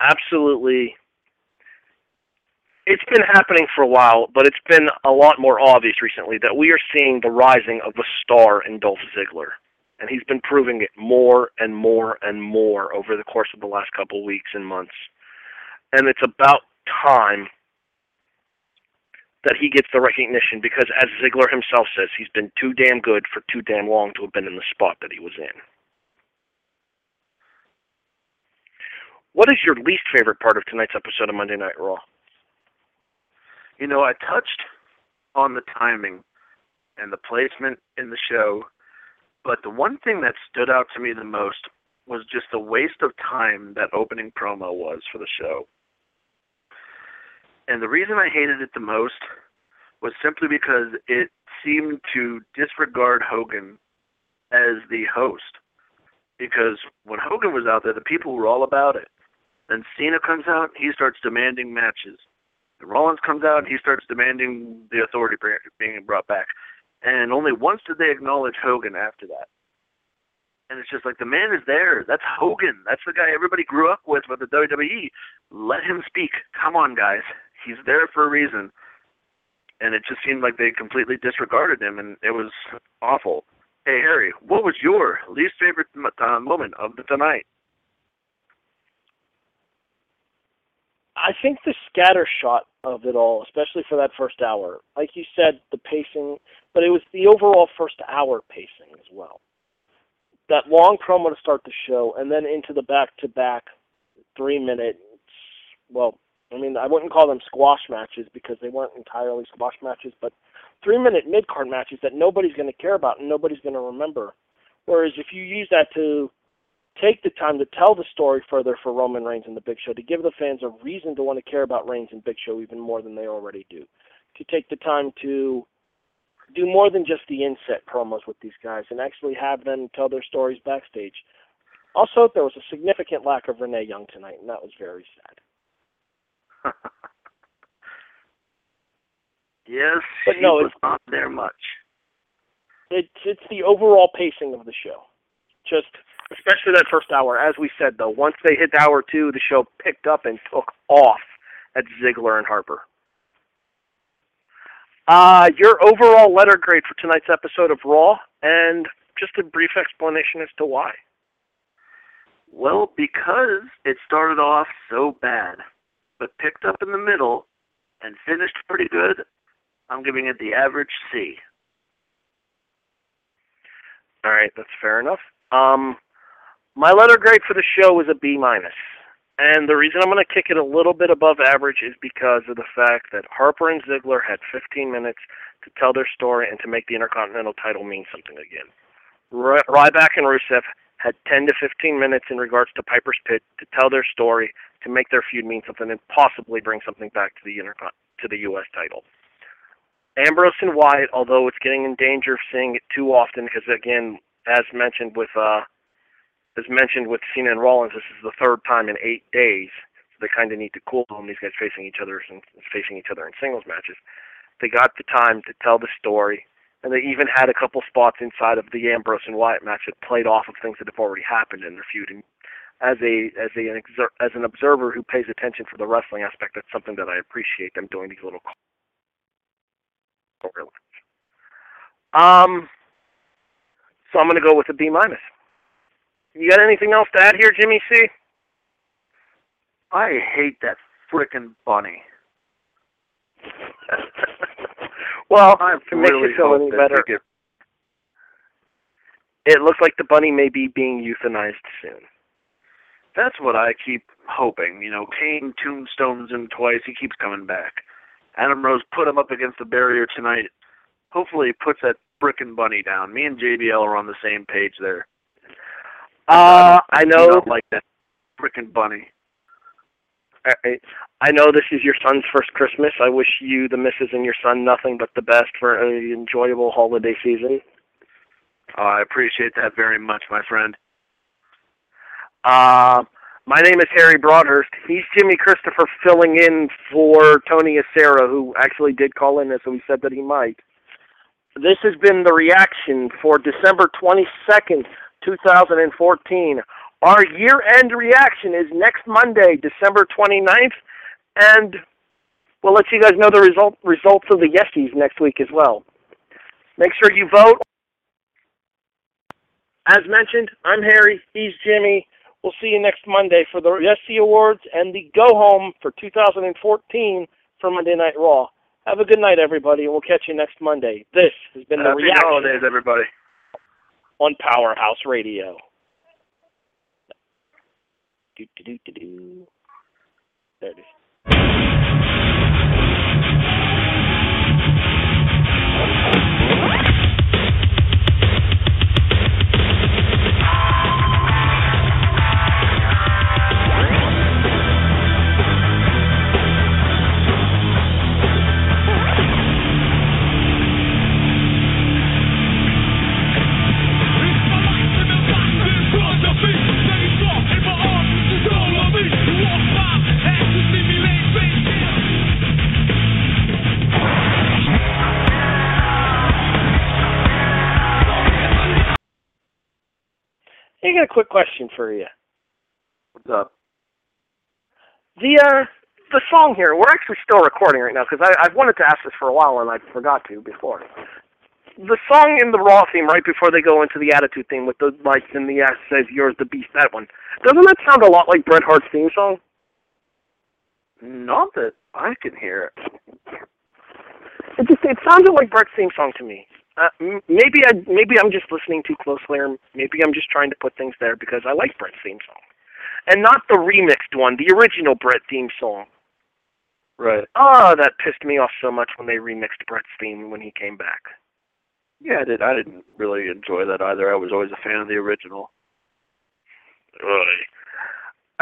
absolutely. It's been happening for a while, but it's been a lot more obvious recently that we are seeing the rising of the star in Dolph Ziggler. And he's been proving it more and more and more over the course of the last couple of weeks and months. And it's about time that he gets the recognition because, as Ziggler himself says, he's been too damn good for too damn long to have been in the spot that he was in. What is your least favorite part of tonight's episode of Monday Night Raw? You know, I touched on the timing and the placement in the show, but the one thing that stood out to me the most was just the waste of time that opening promo was for the show. And the reason I hated it the most was simply because it seemed to disregard Hogan as the host. Because when Hogan was out there, the people were all about it. Then Cena comes out, he starts demanding matches. And Rollins comes out, he starts demanding the authority being brought back. And only once did they acknowledge Hogan after that. And it's just like the man is there. That's Hogan. That's the guy everybody grew up with with the WWE. Let him speak. Come on, guys. He's there for a reason. And it just seemed like they completely disregarded him, and it was awful. Hey, Harry, what was your least favorite uh, moment of the tonight? I think the scatter shot of it all, especially for that first hour, like you said, the pacing, but it was the overall first hour pacing as well. That long promo to start the show, and then into the back-to-back three-minute, well, I mean, I wouldn't call them squash matches because they weren't entirely squash matches, but three-minute mid-card matches that nobody's going to care about and nobody's going to remember. Whereas if you use that to take the time to tell the story further for Roman Reigns and the Big Show, to give the fans a reason to want to care about Reigns and Big Show even more than they already do, to take the time to do more than just the inset promos with these guys and actually have them tell their stories backstage. Also, there was a significant lack of Renee Young tonight, and that was very sad. <laughs> yes, but no, was it's, not there much. It's it's the overall pacing of the show. Just especially that first hour. As we said, though, once they hit hour two, the show picked up and took off at Ziggler and Harper. Uh, your overall letter grade for tonight's episode of Raw, and just a brief explanation as to why. Well, because it started off so bad, but picked up in the middle and finished pretty good, I'm giving it the average C. All right, that's fair enough. Um, my letter grade for the show was a B minus. And the reason I'm going to kick it a little bit above average is because of the fact that Harper and Ziggler had 15 minutes to tell their story and to make the Intercontinental title mean something again. Ryback and Rusev had 10 to 15 minutes in regards to Piper's Pit to tell their story, to make their feud mean something, and possibly bring something back to the Intercon- to the U.S. title. Ambrose and Wyatt, although it's getting in danger of seeing it too often, because again, as mentioned with uh, as mentioned with Cena and Rollins, this is the third time in eight days. So they kind of need to cool down these guys facing each other and facing each other in singles matches. They got the time to tell the story, and they even had a couple spots inside of the Ambrose and Wyatt match that played off of things that have already happened in their feud. And as a as a an exer- as an observer who pays attention for the wrestling aspect, that's something that I appreciate them doing these little. Um, so I'm going to go with a B minus. You got anything else to add here, Jimmy C? I hate that frickin' bunny. <laughs> well, I to make you feel any better, get- it looks like the bunny may be being euthanized soon. That's what I keep hoping. You know, Kane tombstones him twice. He keeps coming back. Adam Rose put him up against the barrier tonight. Hopefully, he puts that frickin' bunny down. Me and JBL are on the same page there. Uh, I know. not like that frickin' bunny. I, I know this is your son's first Christmas. I wish you, the missus, and your son nothing but the best for an enjoyable holiday season. Uh, I appreciate that very much, my friend. Uh, my name is Harry Broadhurst. He's Jimmy Christopher filling in for Tony Acero, who actually did call in, so he said that he might. This has been the reaction for December 22nd, 2014. Our year-end reaction is next Monday, December 29th, and we'll let you guys know the result results of the Yesies next week as well. Make sure you vote. As mentioned, I'm Harry. He's Jimmy. We'll see you next Monday for the Yesy Awards and the go home for 2014 for Monday Night Raw. Have a good night, everybody, and we'll catch you next Monday. This has been the Happy reaction holidays, everybody. On Powerhouse Radio. Do, do, do, do, do. There it is. Got a quick question for you. What's up? The uh, the song here. We're actually still recording right now because I've wanted to ask this for a while and I forgot to before. The song in the Raw theme right before they go into the Attitude theme with the lights and the ass says "Yours the Beast." That one doesn't that sound a lot like Bret Hart's theme song? Not that I can hear it. It just it sounded like Bret's theme song to me. Uh, maybe I maybe I'm just listening too closely, or maybe I'm just trying to put things there because I like Bret's theme song, and not the remixed one, the original Bret theme song. Right. Oh, that pissed me off so much when they remixed Bret's theme when he came back. Yeah, I did. I didn't really enjoy that either. I was always a fan of the original. Really?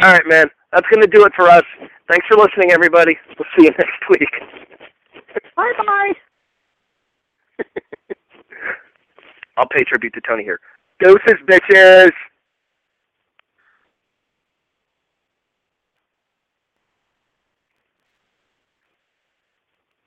All right, man. That's going to do it for us. Thanks for listening, everybody. We'll see you <laughs> next week. bye bye. <laughs> I'll pay tribute to Tony here. Doses, bitches.